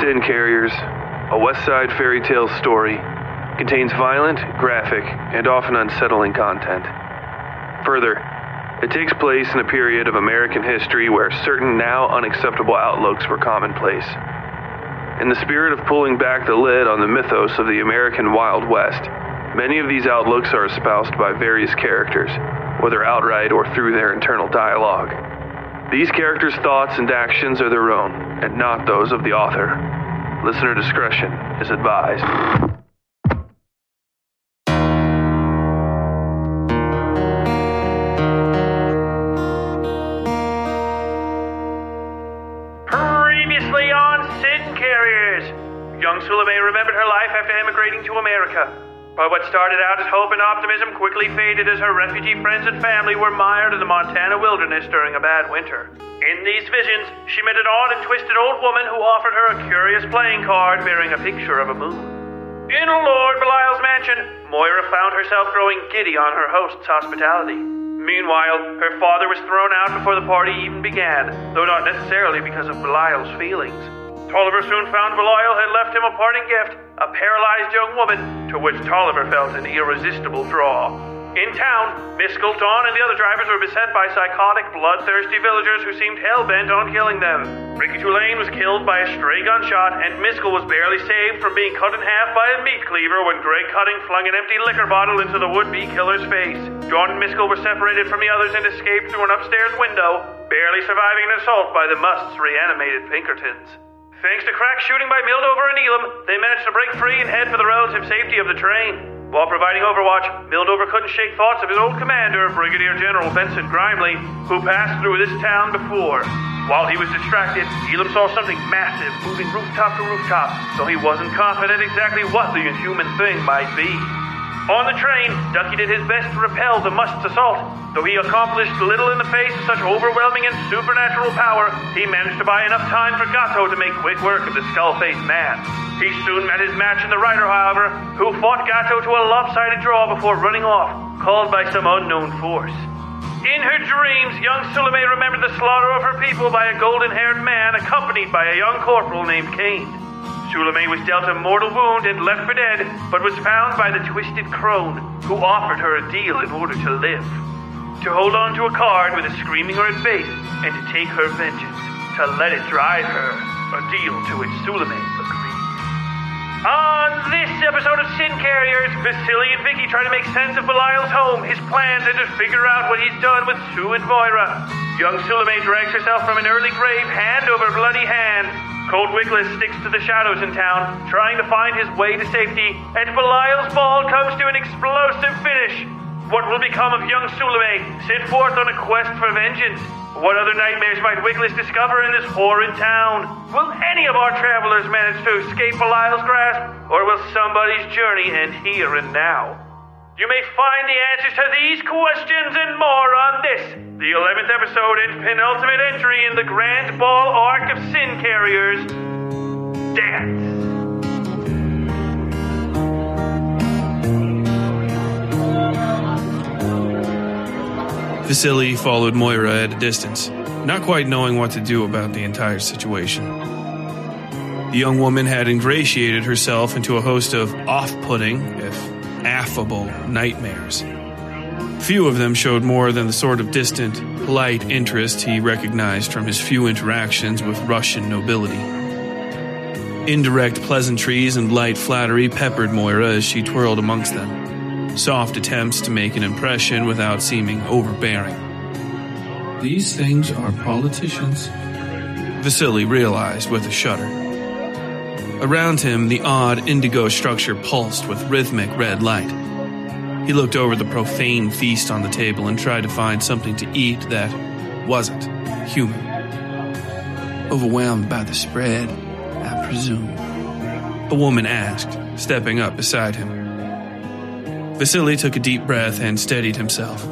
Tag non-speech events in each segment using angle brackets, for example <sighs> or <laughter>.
Sin Carriers, a West Side fairy tale story, contains violent, graphic, and often unsettling content. Further, it takes place in a period of American history where certain now unacceptable outlooks were commonplace. In the spirit of pulling back the lid on the mythos of the American Wild West, many of these outlooks are espoused by various characters, whether outright or through their internal dialogue. These characters' thoughts and actions are their own, and not those of the author. Listener discretion is advised. Previously on Sin Carriers, young Sulome remembered her life after emigrating to America. But what started out as hope and optimism quickly faded as her refugee friends and family were mired in the Montana wilderness during a bad winter. In these visions, she met an odd and twisted old woman who offered her a curious playing card bearing a picture of a moon. In Lord Belial's mansion, Moira found herself growing giddy on her host's hospitality. Meanwhile, her father was thrown out before the party even began, though not necessarily because of Belial's feelings. Tolliver soon found Belial had left him a parting gift, a paralyzed young woman, to which Tolliver felt an irresistible draw. In town, Miskell, Dawn, and the other drivers were beset by psychotic, bloodthirsty villagers who seemed hell-bent on killing them. Ricky Tulane was killed by a stray gunshot, and Miskell was barely saved from being cut in half by a meat cleaver when Greg Cutting flung an empty liquor bottle into the would-be killer's face. Dawn and Miskell were separated from the others and escaped through an upstairs window, barely surviving an assault by the Must's reanimated Pinkertons. Thanks to crack shooting by Mildover and Elam, they managed to break free and head for the relative safety of the train. While providing overwatch, Mildover couldn't shake thoughts of his old commander, Brigadier General Vincent Grimley, who passed through this town before. While he was distracted, Elam saw something massive moving rooftop to rooftop, though he wasn't confident exactly what the inhuman thing might be. On the train, Ducky did his best to repel the Must's assault. Though he accomplished little in the face of such overwhelming and supernatural power, he managed to buy enough time for Gato to make quick work of the skull-faced man. He soon met his match in the rider, however, who fought Gato to a lopsided draw before running off, called by some unknown force. In her dreams, young Sulome remembered the slaughter of her people by a golden-haired man accompanied by a young corporal named Cain. Sulome was dealt a mortal wound and left for dead, but was found by the twisted crone, who offered her a deal in order to live. To hold on to a card with a screaming red face, and to take her vengeance, to let it drive her, a deal to which Sulome agreed. On this episode of Sin Carriers, Vasily and Vicky try to make sense of Belial's home, his plans, and to figure out what he's done with Su and Moira. Young Sulome drags herself from an early grave hand over bloody hand. Colt Wickless sticks to the shadows in town, trying to find his way to safety, and Belial's ball comes to an explosive finish. What will become of young Sulome, sent forth on a quest for vengeance? What other nightmares might Wickless discover in this horrid town? Will any of our travelers manage to escape Belial's grasp, or will somebody's journey end here and now? You may find the answers to these questions and more on this, the 11th episode and penultimate entry in the Grand Ball arc of Sin Carriers Dance. Vasily followed Moira at a distance, not quite knowing what to do about the entire situation. The young woman had ingratiated herself into a host of off putting, if affable, nightmares. Few of them showed more than the sort of distant, polite interest he recognized from his few interactions with Russian nobility. Indirect pleasantries and light flattery peppered Moira as she twirled amongst them, soft attempts to make an impression without seeming overbearing. These things are politicians. Vasily realized with a shudder. Around him, the odd indigo structure pulsed with rhythmic red light. He looked over the profane feast on the table and tried to find something to eat that wasn't human. Overwhelmed by the spread, I presume. A woman asked, stepping up beside him. Vasily took a deep breath and steadied himself.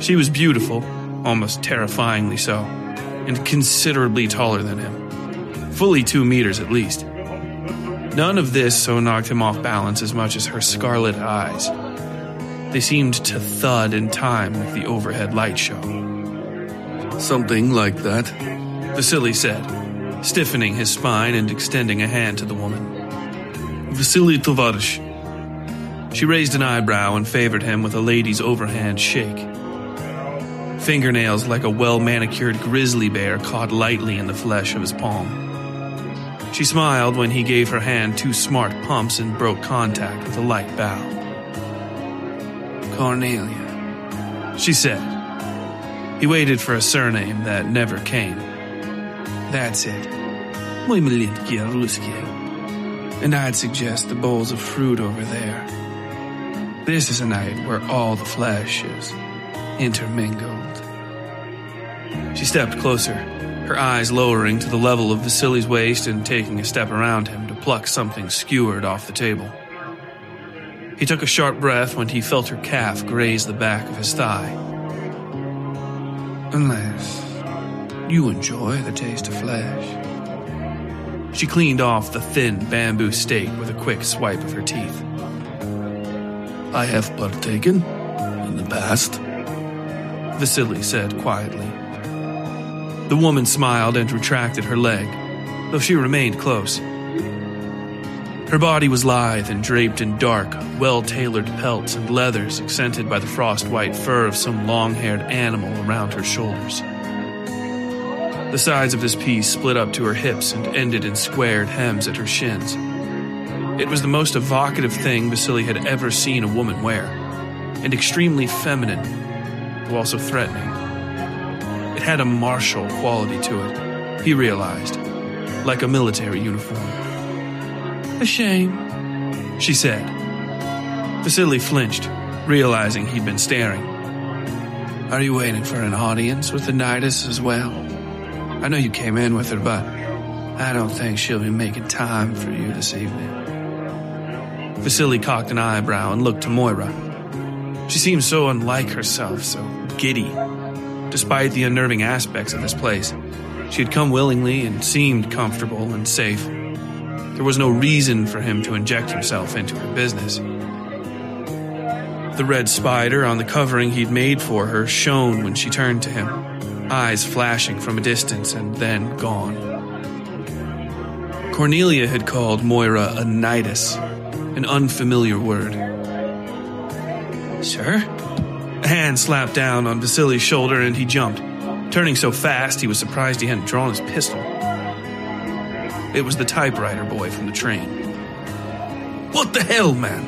She was beautiful, almost terrifyingly so, and considerably taller than him. Fully two meters at least. None of this so knocked him off balance as much as her scarlet eyes. They seemed to thud in time with the overhead light show. Something like that. Vasily said, stiffening his spine and extending a hand to the woman. Vasily Tovarish. She raised an eyebrow and favored him with a lady's overhand shake. Fingernails like a well manicured grizzly bear caught lightly in the flesh of his palm. She smiled when he gave her hand two smart pumps and broke contact with a light bow. Cornelia, she said. He waited for a surname that never came. That's it. Muy malintki ruski. And I'd suggest the bowls of fruit over there. This is a night where all the flesh is intermingled. She stepped closer, her eyes lowering to the level of Vasily's waist and taking a step around him to pluck something skewered off the table. He took a sharp breath when he felt her calf graze the back of his thigh. Unless you enjoy the taste of flesh. She cleaned off the thin bamboo steak with a quick swipe of her teeth. I have partaken in the past, Vasily said quietly. The woman smiled and retracted her leg, though she remained close. Her body was lithe and draped in dark, well tailored pelts and leathers accented by the frost white fur of some long haired animal around her shoulders. The sides of this piece split up to her hips and ended in squared hems at her shins. It was the most evocative thing Vasily had ever seen a woman wear, and extremely feminine, though also threatening. It had a martial quality to it, he realized, like a military uniform. A shame, she said. Vasily flinched, realizing he'd been staring. Are you waiting for an audience with the Nidus as well? I know you came in with her, but I don't think she'll be making time for you this evening. Vasily cocked an eyebrow and looked to Moira. She seemed so unlike herself, so giddy. Despite the unnerving aspects of this place, she had come willingly and seemed comfortable and safe. There was no reason for him to inject himself into her business. The red spider on the covering he'd made for her shone when she turned to him, eyes flashing from a distance and then gone. Cornelia had called Moira a nidus, an unfamiliar word. Sir? A hand slapped down on Vasily's shoulder and he jumped, turning so fast he was surprised he hadn't drawn his pistol. It was the typewriter boy from the train. What the hell, man?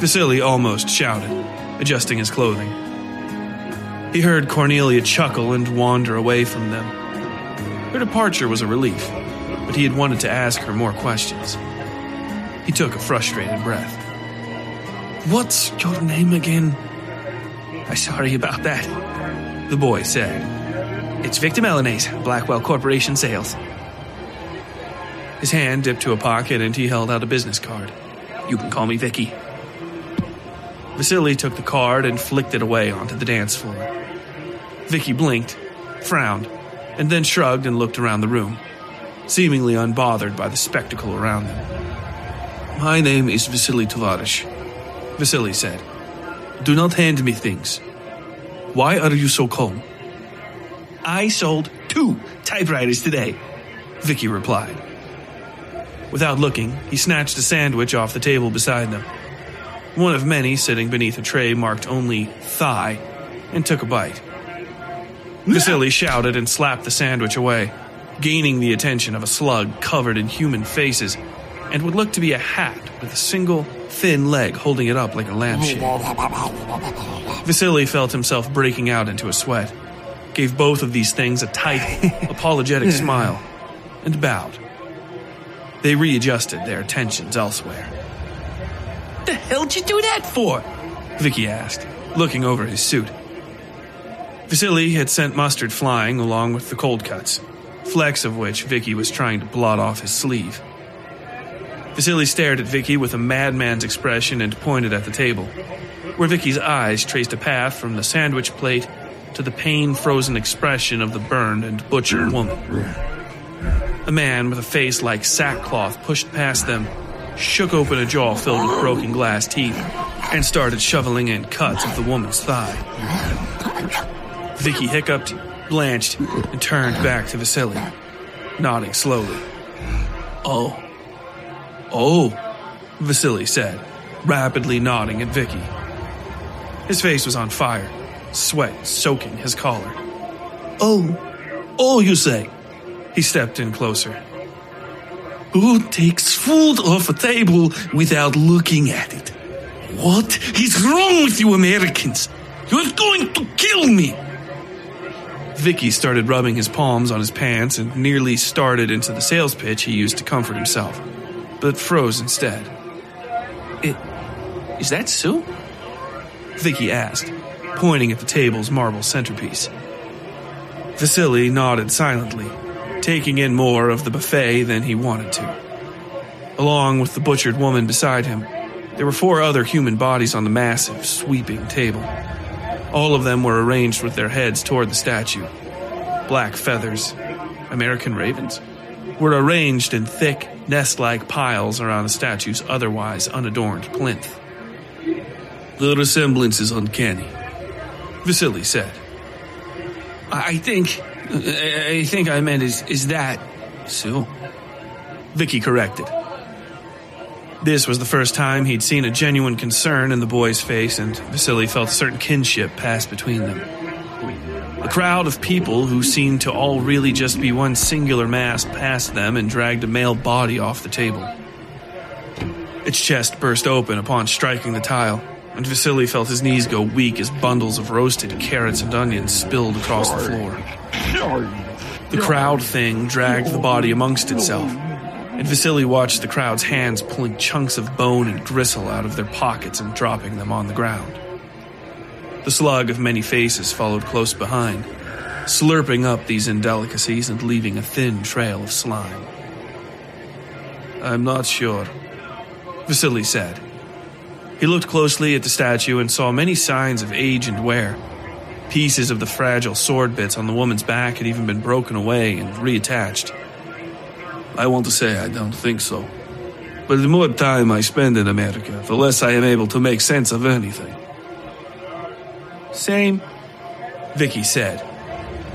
Vasily almost shouted, adjusting his clothing. He heard Cornelia chuckle and wander away from them. Her departure was a relief, but he had wanted to ask her more questions. He took a frustrated breath. What's your name again? I'm sorry about that, the boy said. It's Victor Melanese, Blackwell Corporation Sales. His hand dipped to a pocket and he held out a business card. You can call me Vicky. Vasily took the card and flicked it away onto the dance floor. Vicky blinked, frowned, and then shrugged and looked around the room, seemingly unbothered by the spectacle around them. My name is Vasily Tovarish, Vasily said. Do not hand me things. Why are you so calm? I sold two typewriters today, Vicky replied. Without looking, he snatched a sandwich off the table beside them. One of many sitting beneath a tray marked only thigh, and took a bite. Vasily shouted and slapped the sandwich away, gaining the attention of a slug covered in human faces and would look to be a hat with a single thin leg holding it up like a lampshade. Vasily felt himself breaking out into a sweat, gave both of these things a tight, <laughs> apologetic smile, and bowed. They readjusted their attentions elsewhere. The hell'd you do that for? Vicky asked, looking over his suit. Vasily had sent mustard flying along with the cold cuts, flecks of which Vicky was trying to blot off his sleeve. Vasily stared at Vicky with a madman's expression and pointed at the table, where Vicky's eyes traced a path from the sandwich plate to the pain frozen expression of the burned and butchered woman. A man with a face like sackcloth pushed past them, shook open a jaw filled with broken glass teeth, and started shoveling in cuts of the woman's thigh. Vicky hiccuped, blanched, and turned back to Vasily. nodding slowly. Oh. Oh, Vasily said, rapidly nodding at Vicky. His face was on fire, sweat soaking his collar. Oh, oh, you say? He stepped in closer. Who takes food off a table without looking at it? What is wrong with you Americans? You're going to kill me! Vicky started rubbing his palms on his pants and nearly started into the sales pitch he used to comfort himself, but froze instead. It, is that Su? Vicky asked, pointing at the table's marble centerpiece. Vasily nodded silently, taking in more of the buffet than he wanted to. Along with the butchered woman beside him, there were four other human bodies on the massive, sweeping table. All of them were arranged with their heads toward the statue. Black feathers, American ravens, were arranged in thick, nest like piles around the statue's otherwise unadorned plinth. The resemblance is uncanny, Vasily said. I think, I think I meant is, is that, Su? Vicky corrected. This was the first time he'd seen a genuine concern in the boy's face, and Vasily felt a certain kinship pass between them. A crowd of people who seemed to all really just be one singular mass passed them and dragged a male body off the table. Its chest burst open upon striking the tile, and Vasily felt his knees go weak as bundles of roasted carrots and onions spilled across the floor. The crowd thing dragged the body amongst itself, and Vasily watched the crowd's hands pulling chunks of bone and gristle out of their pockets and dropping them on the ground. The slug of many faces followed close behind, slurping up these indelicacies and leaving a thin trail of slime. I'm not sure, Vasily said. He looked closely at the statue and saw many signs of age and wear. Pieces of the fragile sword bits on the woman's back had even been broken away and reattached. I want to say I don't think so. But the more time I spend in America, the less I am able to make sense of anything. Same, Vicky said,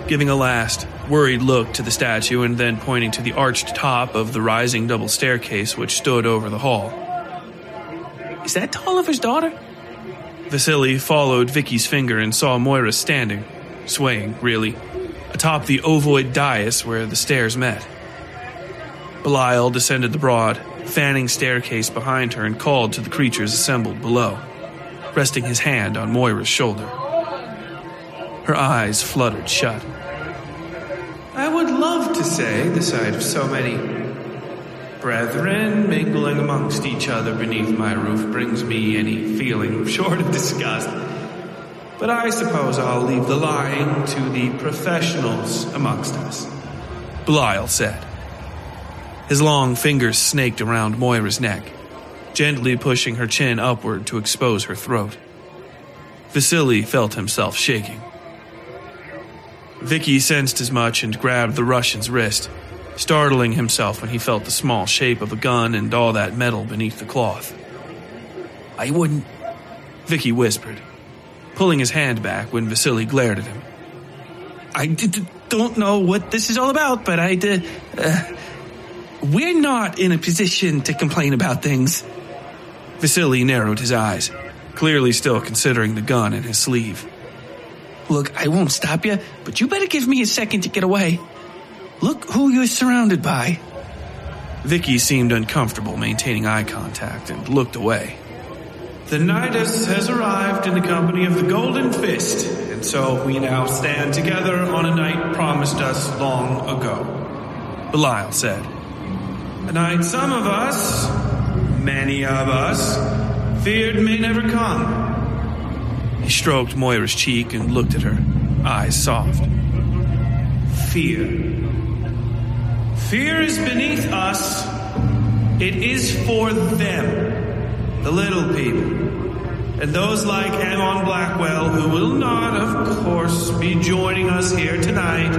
giving a last, worried look to the statue and then pointing to the arched top of the rising double staircase which stood over the hall. Is that Tolliver's daughter? Vasily followed Vicky's finger and saw Moira standing, swaying, really, atop the ovoid dais where the stairs met. Belial descended the broad, fanning staircase behind her and called to the creatures assembled below, resting his hand on Moira's shoulder. Her eyes fluttered shut. I would love to say the sight of so many brethren mingling amongst each other beneath my roof brings me any feeling short of disgust. But I suppose I'll leave the lying to the professionals amongst us, Belial said. His long fingers snaked around Moira's neck, gently pushing her chin upward to expose her throat. Vasily felt himself shaking. Vicky sensed as much and grabbed the Russian's wrist, startling himself when he felt the small shape of a gun and all that metal beneath the cloth. I wouldn't, Vicky whispered, pulling his hand back when Vasily glared at him. I d- d- don't know what this is all about, but I d- uh, we're not in a position to complain about things. Vasily narrowed his eyes, clearly still considering the gun in his sleeve. Look, I won't stop you, but you better give me a second to get away. Look who you're surrounded by. Vicky seemed uncomfortable maintaining eye contact and looked away. The Nidus has arrived in the company of the Golden Fist, and so we now stand together on a night promised us long ago. Belial said. A night some of us, many of us, feared may never come. He stroked Moira's cheek and looked at her, eyes soft. Fear. Fear is beneath us. It is for them, the little people, and those like Ammon Blackwell, who will not, of course, be joining us here tonight,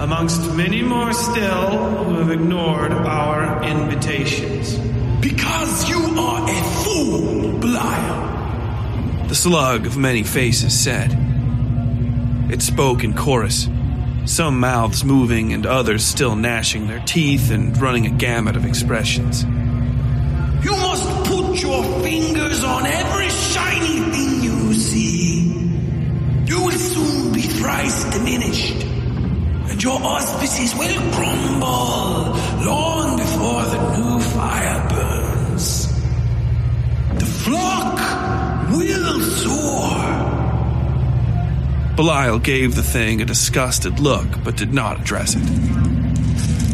amongst many more still who have ignored our invitations. Because you are a fool, Belial. The slug of many faces said. It spoke in chorus, some mouths moving and others still gnashing their teeth and running a gamut of expressions. You must put your fingers on every shiny thing you see. You will soon be thrice diminished, and your auspices will crumble long before the new fire burns. The flock will soar. Belial gave the thing a disgusted look, but did not address it.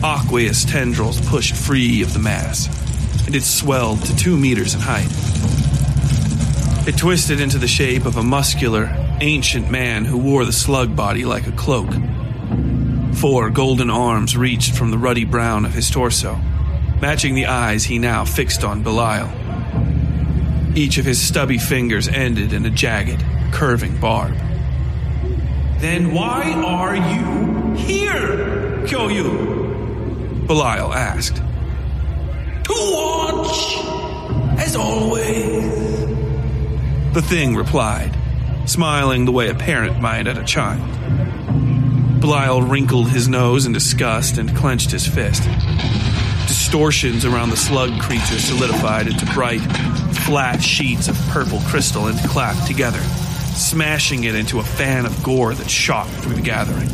Aqueous tendrils pushed free of the mass, and it swelled to two meters in height. It twisted into the shape of a muscular, ancient man who wore the slug body like a cloak. Four golden arms reached from the ruddy brown of his torso, matching the eyes he now fixed on Belial. Each of his stubby fingers ended in a jagged, curving barb. Then why are you here, Kyoyu? Belial asked. To watch, as always. The thing replied, smiling the way a parent might at a child. Belial wrinkled his nose in disgust and clenched his fist. Distortions around the slug creature solidified into bright, flat sheets of purple crystal and clapped together, smashing it into a fan of gore that shot through the gathering.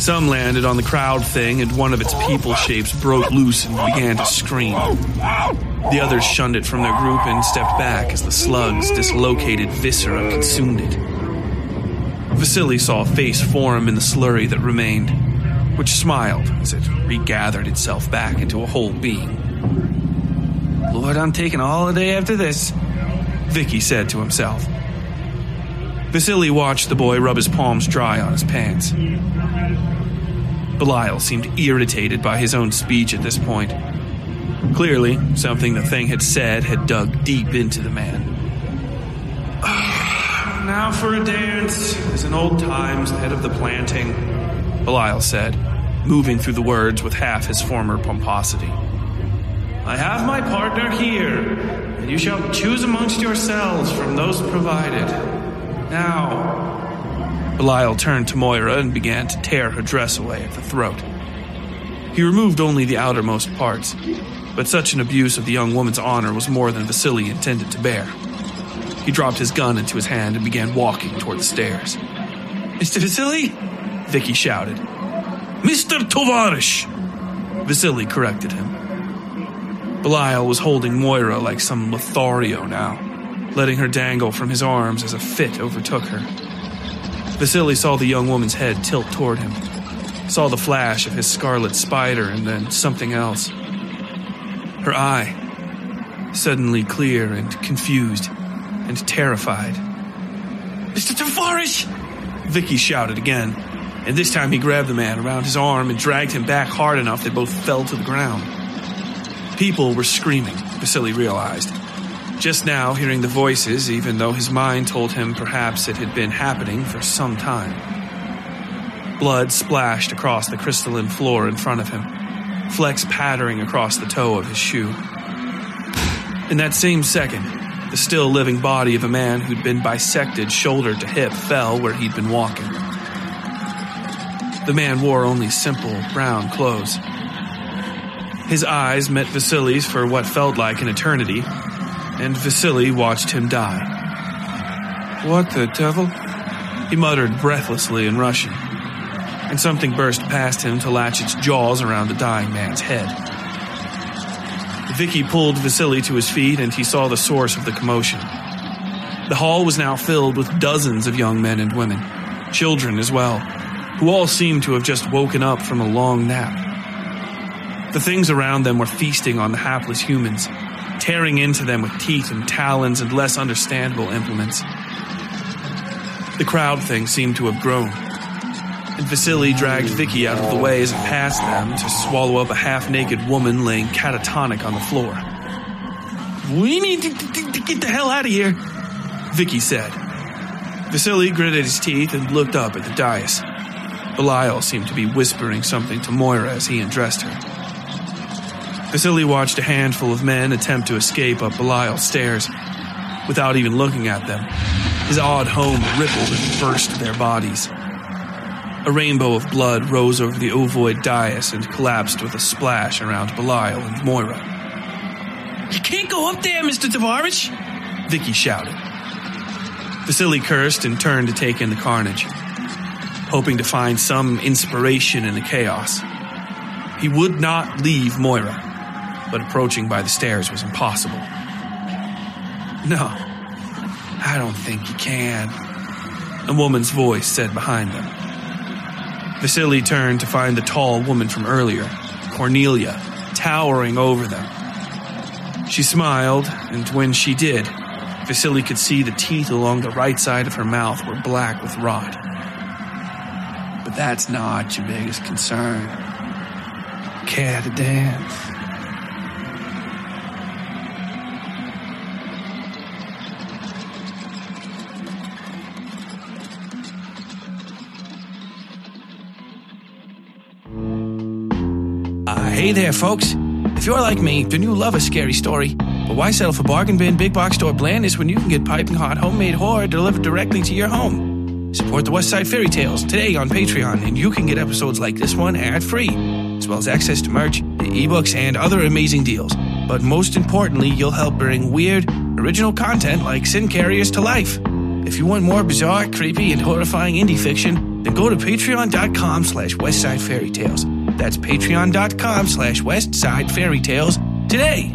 Some landed on the crowd thing, and one of its people shapes broke loose and began to scream. The others shunned it from their group and stepped back as the slug's dislocated viscera consumed it. Vasily saw a face form in the slurry that remained, which smiled as it regathered itself back into a whole being. Lord, I'm taking all a holiday after this, Vicky said to himself. Vasily watched the boy rub his palms dry on his pants. Belial seemed irritated by his own speech at this point. Clearly, something the thing had said had dug deep into the man. <sighs> now for a dance, as in old times ahead of the planting, Belial said, moving through the words with half his former pomposity. I have my partner here, and you shall choose amongst yourselves from those provided. Now. Belial turned to Moira and began to tear her dress away at the throat. He removed only the outermost parts, but such an abuse of the young woman's honor was more than Vasily intended to bear. He dropped his gun into his hand and began walking toward the stairs. Mr. Vasily? Vicky shouted. Mr. Tovarish! Vasily corrected him. Belial was holding Moira like some Lothario now, letting her dangle from his arms as a fit overtook her. Vasily saw the young woman's head tilt toward him, saw the flash of his scarlet spider, and then something else. Her eye, suddenly clear and confused and terrified. Mr. Tovarish! Vicky shouted again, and this time he grabbed the man around his arm and dragged him back hard enough they both fell to the ground. People were screaming, Vasily realized. Just now, hearing the voices, even though his mind told him perhaps it had been happening for some time. Blood splashed across the crystalline floor in front of him, flecks pattering across the toe of his shoe. In that same second, the still living body of a man who'd been bisected shoulder to hip fell where he'd been walking. The man wore only simple brown clothes. His eyes met Vasily's for what felt like an eternity, and Vasily watched him die. What the devil? He muttered breathlessly in Russian, and something burst past him to latch its jaws around the dying man's head. Vicky pulled Vasily to his feet, and he saw the source of the commotion. The hall was now filled with dozens of young men and women, children as well, who all seemed to have just woken up from a long nap. The things around them were feasting on the hapless humans, tearing into them with teeth and talons and less understandable implements. The crowd thing seemed to have grown, and Vasily dragged Vicky out of the way as it passed them to swallow up a half-naked woman laying catatonic on the floor. We need to, to, to get the hell out of here, Vicky said. Vasily gritted his teeth and looked up at the dais. Belial seemed to be whispering something to Moira as he undressed her. Vasily watched a handful of men attempt to escape up Belial's stairs. Without even looking at them, his odd home rippled and burst their bodies. A rainbow of blood rose over the ovoid dais and collapsed with a splash around Belial and Moira. You can't go up there, Mr. Tovarish. Vicky shouted. Vasily cursed and turned to take in the carnage, hoping to find some inspiration in the chaos. He would not leave Moira, but approaching by the stairs was impossible. No, I don't think you can, a woman's voice said behind them. Vasily turned to find the tall woman from earlier, Cornelia, towering over them. She smiled, and when she did, Vasily could see the teeth along the right side of her mouth were black with rot. That's not your biggest concern. Care to dance? Uh, hey there, folks. If you're like me, then you love a scary story. But why settle for bargain bin big box store blandness when you can get piping hot homemade horror delivered directly to your home? Support the West Side Fairy Tales today on Patreon, and you can get episodes like this one ad free, as well as access to merch, ebooks, and other amazing deals. But most importantly, you'll help bring weird, original content like Sin Carriers to life. If you want more bizarre, creepy, and horrifying indie fiction, then go to patreon.com slash westside fairy tales. That's patreon.com slash westside fairy tales today.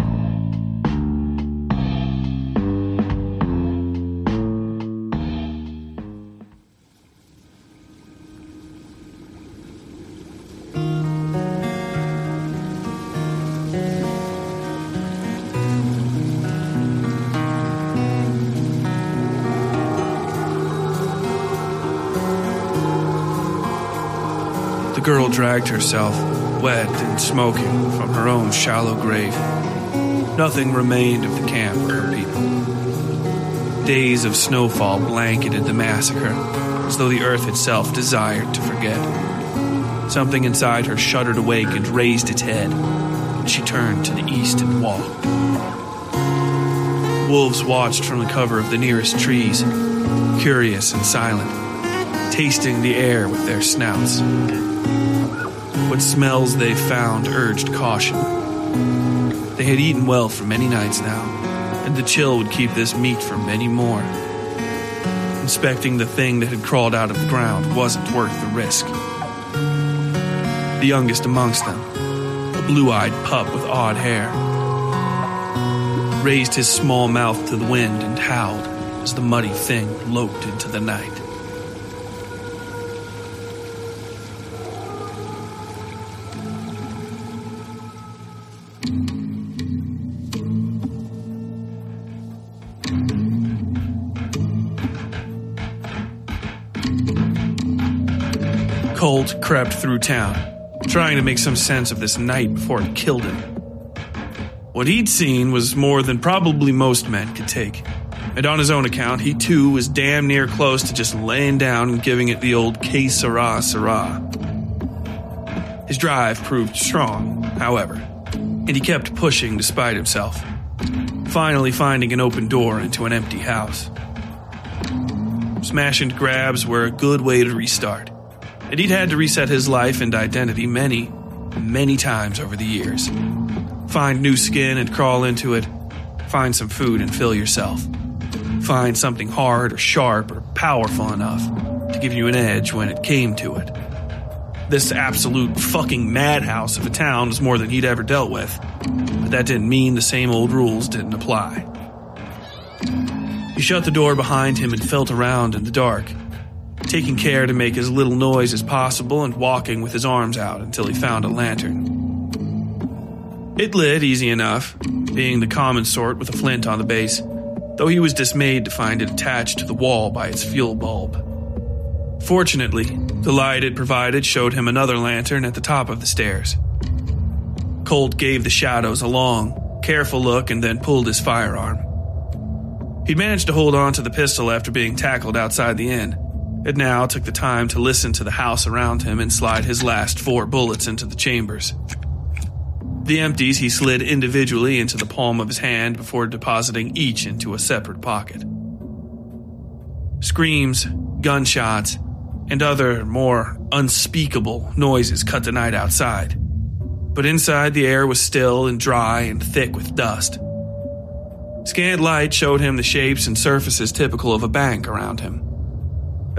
Dragged herself, wet and smoking, from her own shallow grave. Nothing remained of the camp or her people. Days of snowfall blanketed the massacre, as though the earth itself desired to forget. Something inside her shuddered awake and raised its head. She turned to the east and walked. Wolves watched from the cover of the nearest trees, curious and silent, tasting the air with their snouts. What smells they found urged caution. They had eaten well for many nights now, and the chill would keep this meat for many more. Inspecting the thing that had crawled out of the ground wasn't worth the risk. The youngest amongst them, a blue eyed pup with odd hair, raised his small mouth to the wind and howled as the muddy thing loped into the night. Crept through town, trying to make some sense of this night before it killed him. What he'd seen was more than probably most men could take. And on his own account, he too was damn near close to just laying down and giving it the old que sera, sera. His drive proved strong, however, and he kept pushing despite himself, finally finding an open door into an empty house. Smash and grabs were a good way to restart, and he'd had to reset his life and identity many, many times over the years. Find new skin and crawl into it. Find some food and fill yourself. Find something hard or sharp or powerful enough to give you an edge when it came to it. This absolute fucking madhouse of a town was more than he'd ever dealt with, but that didn't mean the same old rules didn't apply. He shut the door behind him and felt around in the dark, taking care to make as little noise as possible and walking with his arms out until he found a lantern. It lit easy enough, being the common sort with a flint on the base, though he was dismayed to find it attached to the wall by its fuel bulb. Fortunately, the light it provided showed him another lantern at the top of the stairs. Colt gave the shadows a long, careful look and then pulled his firearm. He'd managed to hold on to the pistol after being tackled outside the inn. It now took the time to listen to the house around him and slide his last four bullets into the chambers. The empties he slid individually into the palm of his hand before depositing each into a separate pocket. Screams, gunshots, and other, more unspeakable noises cut the night outside. But inside, the air was still and dry and thick with dust. Scant light showed him the shapes and surfaces typical of a bank around him,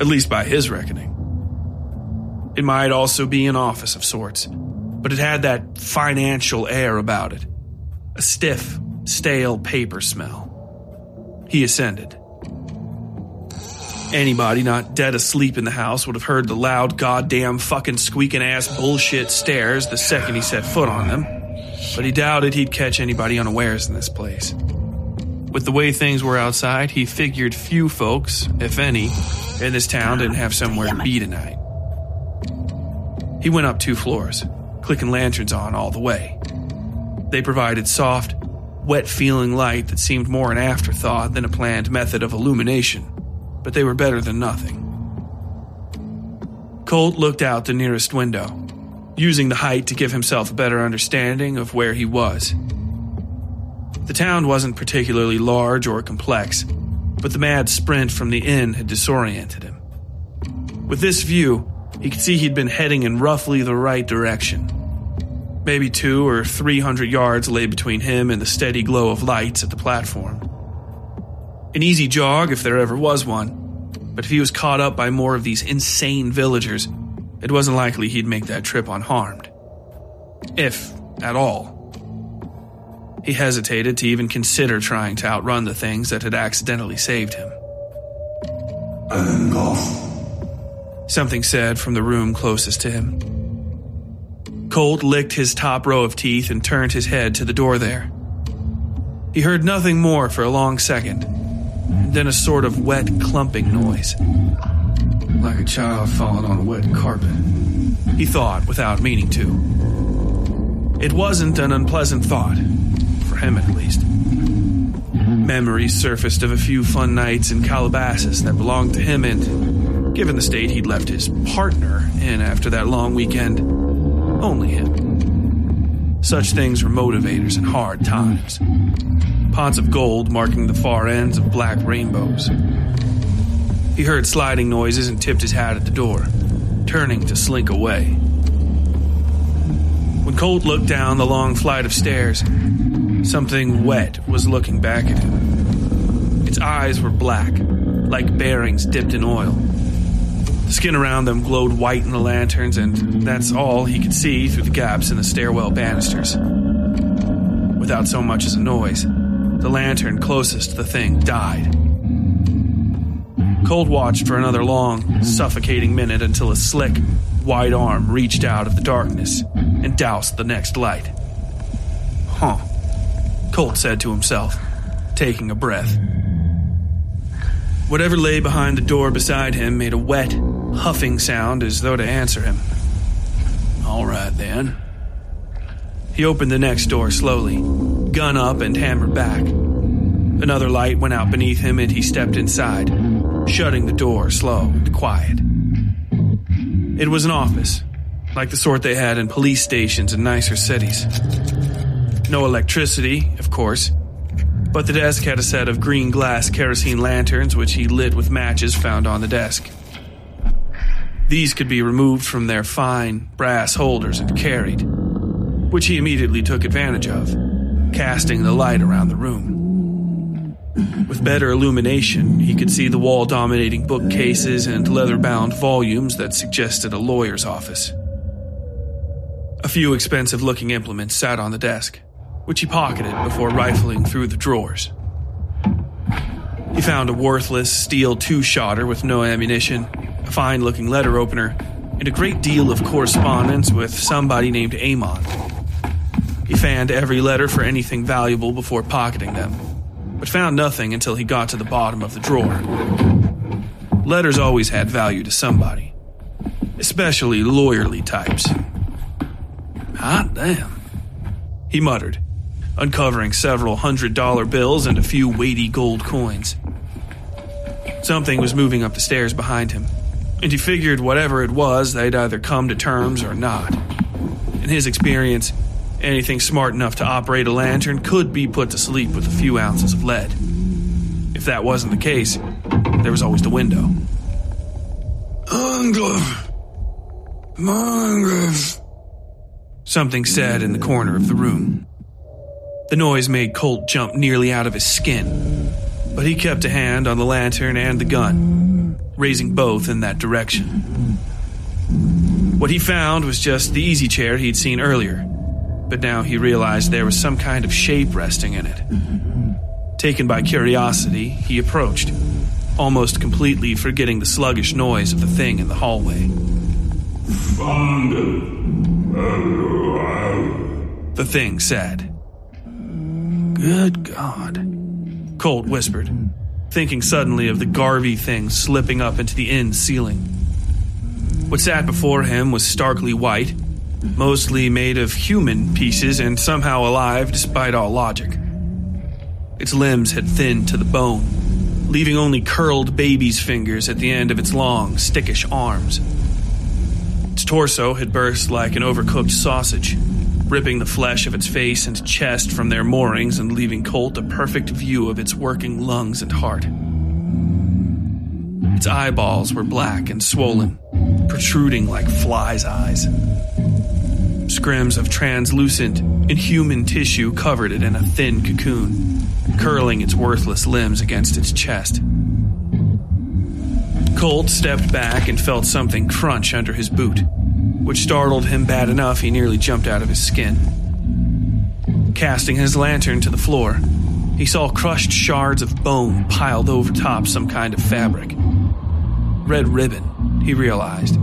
at least by his reckoning. It might also be an office of sorts, but it had that financial air about it a stiff, stale paper smell. He ascended. Anybody not dead asleep in the house would have heard the loud, goddamn, fucking squeaking ass bullshit stairs the second he set foot on them, but he doubted he'd catch anybody unawares in this place. With the way things were outside, he figured few folks, if any, in this town didn't have somewhere to be tonight. He went up two floors, clicking lanterns on all the way. They provided soft, wet feeling light that seemed more an afterthought than a planned method of illumination but they were better than nothing. Colt looked out the nearest window, using the height to give himself a better understanding of where he was. The town wasn't particularly large or complex, but the mad sprint from the inn had disoriented him. With this view, he could see he'd been heading in roughly the right direction. Maybe two or three hundred yards lay between him and the steady glow of lights at the platform. An easy jog if there ever was one, but if he was caught up by more of these insane villagers, it wasn't likely he'd make that trip unharmed. If at all. He hesitated to even consider trying to outrun the things that had accidentally saved him. I'm golf. Something said from the room closest to him. Colt licked his top row of teeth and turned his head to the door there. He heard nothing more for a long second, then a sort of wet clumping noise. Like a child falling on a wet carpet, he thought without meaning to. It wasn't an unpleasant thought, for him at least. Memories surfaced of a few fun nights in Calabasas that belonged to him, and given the state he'd left his partner in after that long weekend, only him. Such things were motivators in hard times pots of gold marking the far ends of black rainbows. He heard sliding noises and tipped his hat at the door, turning to slink away. When Colt looked down the long flight of stairs, something wet was looking back at him. Its eyes were black, like bearings dipped in oil. The skin around them glowed white in the lanterns, and that's all he could see through the gaps in the stairwell banisters. Without so much as a noise, the lantern closest to the thing died. Colt watched for another long, suffocating minute until a slick, white arm reached out of the darkness and doused the next light. Huh, Colt said to himself, taking a breath. Whatever lay behind the door beside him made a wet, huffing sound as though to answer him. All right then. He opened the next door slowly, gun up and hammered back. Another light went out beneath him and he stepped inside, shutting the door slow and quiet. It was an office, like the sort they had in police stations in nicer cities. No electricity, of course, but the desk had a set of green glass kerosene lanterns which he lit with matches found on the desk. These could be removed from their fine brass holders and carried which he immediately took advantage of, casting the light around the room. With better illumination, he could see the wall dominating bookcases and leather bound volumes that suggested a lawyer's office. A few expensive looking implements sat on the desk, which he pocketed before rifling through the drawers. He found a worthless steel two shotter with no ammunition, a fine looking letter opener, and a great deal of correspondence with somebody named Ammon, he fanned every letter for anything valuable before pocketing them, but found nothing until he got to the bottom of the drawer. Letters always had value to somebody, especially lawyerly types. Hot damn, he muttered, uncovering several hundred dollar bills and a few weighty gold coins. Something was moving up the stairs behind him, and he figured whatever it was, they'd either come to terms or not. In his experience, Anything smart enough to operate a lantern could be put to sleep with a few ounces of lead. If that wasn't the case, there was always the window. Mongrove. Mongrove. Something said in the corner of the room. The noise made Colt jump nearly out of his skin, but he kept a hand on the lantern and the gun, raising both in that direction. What he found was just the easy chair he'd seen earlier, but now he realized there was some kind of shape resting in it. Taken by curiosity, he approached, almost completely forgetting the sluggish noise of the thing in the hallway. The thing said. Good God. Colt whispered, thinking suddenly of the Garvey thing slipping up into the inn ceiling. What sat before him was starkly white, mostly made of human pieces and somehow alive despite all logic. Its limbs had thinned to the bone, leaving only curled baby's fingers at the end of its long, stickish arms. Its torso had burst like an overcooked sausage, ripping the flesh of its face and chest from their moorings and leaving Colt a perfect view of its working lungs and heart. Its eyeballs were black and swollen, protruding like flies' eyes. Scrims of translucent, inhuman tissue covered it in a thin cocoon, curling its worthless limbs against its chest. Colt stepped back and felt something crunch under his boot, which startled him bad enough he nearly jumped out of his skin. Casting his lantern to the floor, he saw crushed shards of bone piled over top some kind of fabric. Red ribbon, he realized,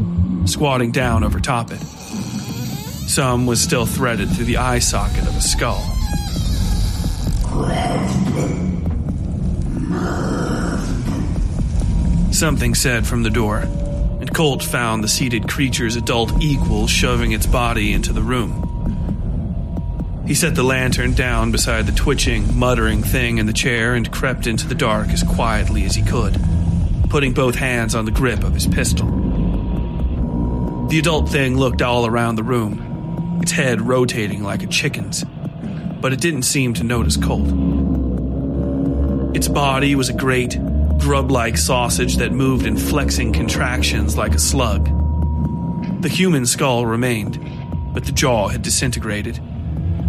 squatting down over top it. Some was still threaded through the eye socket of a skull. Something said from the door, Colt found the seated creature's adult equal shoving its body into the room. He set the lantern down beside the twitching, muttering thing in the chair and crept into the dark as quietly as he could, putting both hands on the grip of his pistol. The adult thing looked all around the room, its head rotating like a chicken's, but it didn't seem to notice Colt. Its body was a great, grub like sausage that moved in flexing contractions like a slug. The human skull remained, but the jaw had disintegrated,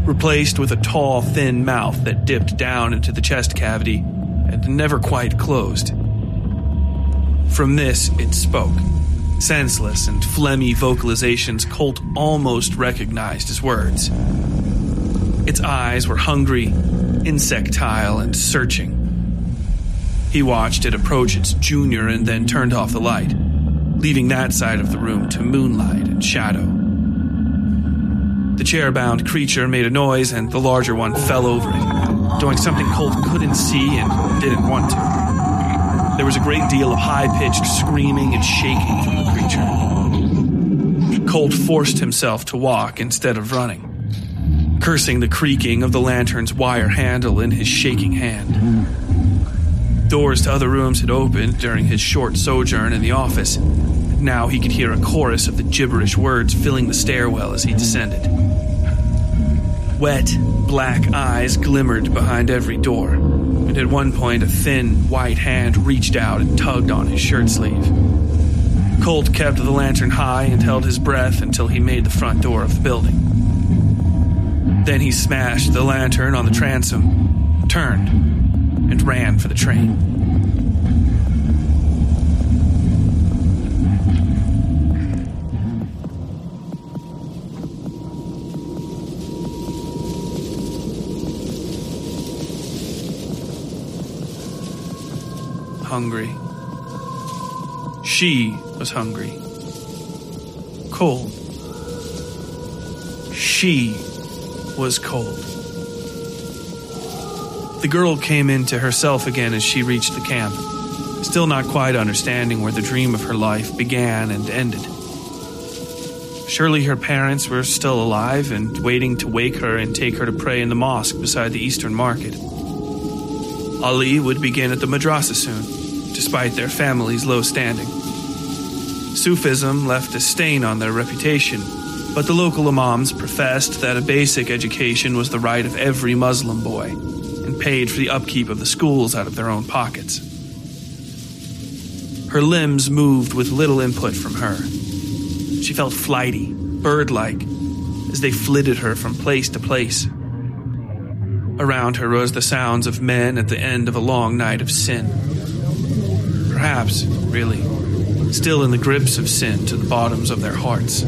replaced with a tall, thin mouth that dipped down into the chest cavity and never quite closed. From this, it spoke. Senseless and phlegmy vocalizations Colt almost recognized as words. Its eyes were hungry, insectile, and searching. He watched it approach its junior and then turned off the light, leaving that side of the room to moonlight and shadow. The chair bound creature made a noise and the larger one fell over it, doing something Colt couldn't see and didn't want to. There was a great deal of high pitched screaming and shaking from the creature. Colt forced himself to walk instead of running, cursing the creaking of the lantern's wire handle in his shaking hand. Doors to other rooms had opened during his short sojourn in the office. Now he could hear a chorus of the gibberish words filling the stairwell as he descended. Wet, black eyes glimmered behind every door, and at one point a thin, white hand reached out and tugged on his shirt sleeve. Colt kept the lantern high and held his breath until he made the front door of the building. Then he smashed the lantern on the transom, turned, and ran for the train. Hungry. She was hungry. Cold. She was cold. The girl came into herself again as she reached the camp, still not quite understanding where the dream of her life began and ended. Surely her parents were still alive and waiting to wake her and take her to pray in the mosque beside the Eastern Market. Ali would begin at the madrasa soon, despite their family's low standing. Sufism left a stain on their reputation, but the local imams professed that a basic education was the right of every Muslim boy and paid for the upkeep of the schools out of their own pockets. Her limbs moved with little input from her. She felt flighty, bird like, as they flitted her from place to place. Around her rose the sounds of men at the end of a long night of sin. Perhaps, really, still in the grips of sin to the bottoms of their hearts,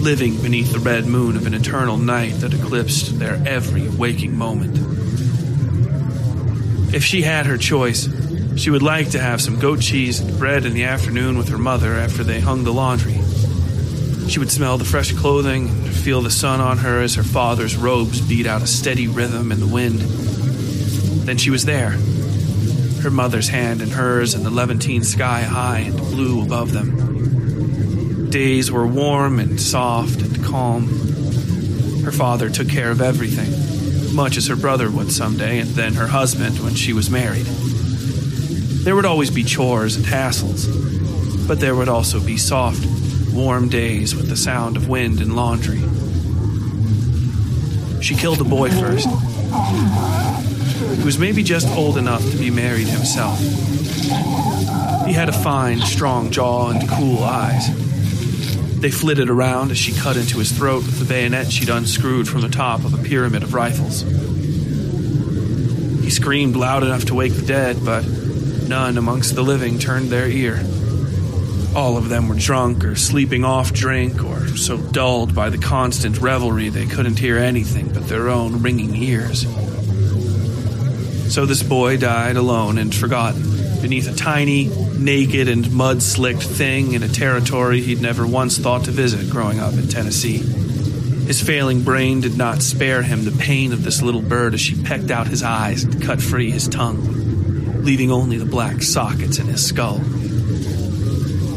living beneath the red moon of an eternal night that eclipsed their every waking moment. If she had her choice, she would like to have some goat cheese and bread in the afternoon with her mother after they hung the laundry. She would smell the fresh clothing and feel the sun on her as her father's robes beat out a steady rhythm in the wind. Then she was there, her mother's hand in hers and the Levantine sky high and blue above them. Days were warm and soft and calm. Her father took care of everything, much as her brother would someday, and then her husband when she was married. There would always be chores and hassles, but there would also be soft, warm days with the sound of wind and laundry. She killed a boy first. He was maybe just old enough to be married himself. He had a fine, strong jaw and cool eyes. They flitted around as she cut into his throat with the bayonet she'd unscrewed from the top of a pyramid of rifles. He screamed loud enough to wake the dead, but none amongst the living turned their ear. All of them were drunk or sleeping off drink or so dulled by the constant revelry they couldn't hear anything but their own ringing ears. So this boy died alone and forgotten, beneath a tiny, naked, and mud slicked thing in a territory he'd never once thought to visit growing up in Tennessee. His failing brain did not spare him the pain of this little bird as she pecked out his eyes and cut free his tongue, leaving only the black sockets in his skull.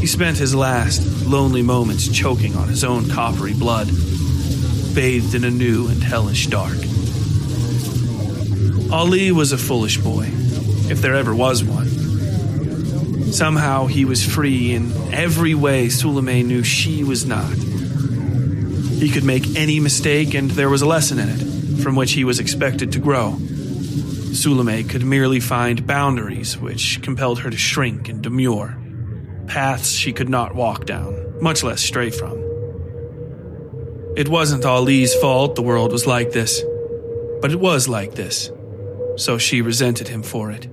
He spent his last, lonely moments choking on his own coppery blood, bathed in a new and hellish dark. Ali was a foolish boy, if there ever was one. Somehow he was free in every way Sulome knew she was not. He could make any mistake, and there was a lesson in it, from which he was expected to grow. Sulome could merely find boundaries which compelled her to shrink and demur, paths she could not walk down, much less stray from. It wasn't Ali's fault the world was like this, but it was like this, so she resented him for it.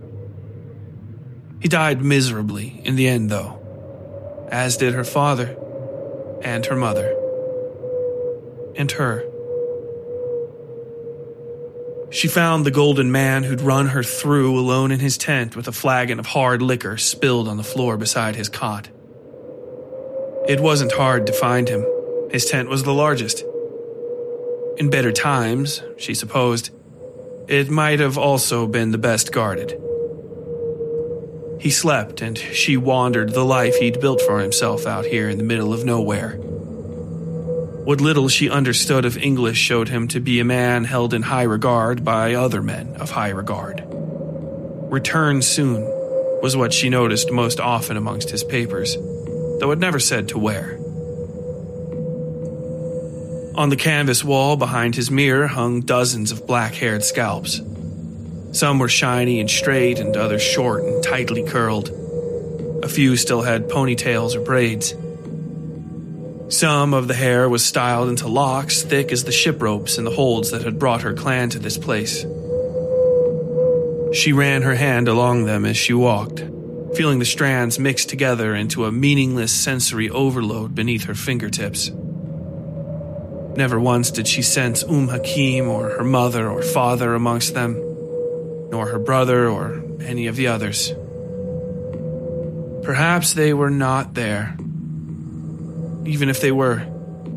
He died miserably in the end, though, as did her father, and her mother, and her. She found the golden man who'd run her through alone in his tent with a flagon of hard liquor spilled on the floor beside his cot. It wasn't hard to find him. His tent was the largest. In better times, she supposed, it might have also been the best guarded. He slept, and she wandered the life he'd built for himself out here in the middle of nowhere. What little she understood of English showed him to be a man held in high regard by other men of high regard. Return soon was what she noticed most often amongst his papers, though it never said to where. On the canvas wall behind his mirror hung dozens of black haired scalps. Some were shiny and straight, and others short and tightly curled. A few still had ponytails or braids. Some of the hair was styled into locks thick as the ship ropes in the holds that had brought her clan to this place. She ran her hand along them as she walked, feeling the strands mixed together into a meaningless sensory overload beneath her fingertips. Never once did she sense Um Hakim or her mother or father amongst them, nor her brother or any of the others. Perhaps they were not there. Even if they were,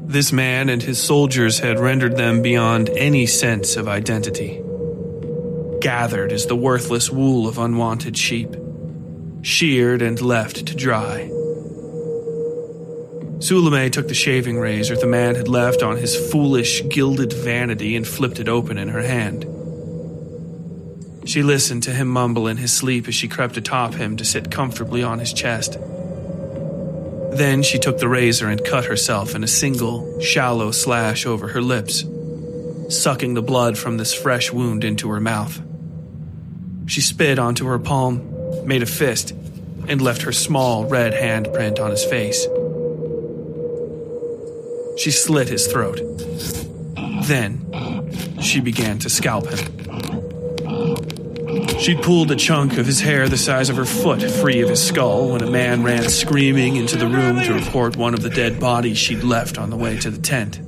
this man and his soldiers had rendered them beyond any sense of identity. Gathered as the worthless wool of unwanted sheep, sheared and left to dry. Sulome took the shaving razor the man had left on his foolish, gilded vanity and flipped it open in her hand. She listened to him mumble in his sleep as she crept atop him to sit comfortably on his chest. Then she took the razor and cut herself in a single, shallow slash over her lips, sucking the blood from this fresh wound into her mouth. She spit onto her palm, made a fist, and left her small red handprint on his face. She slit his throat. Then, she began to scalp him. She'd pulled a chunk of his hair the size of her foot free of his skull when a man ran screaming into the room to report one of the dead bodies she'd left on the way to the tent.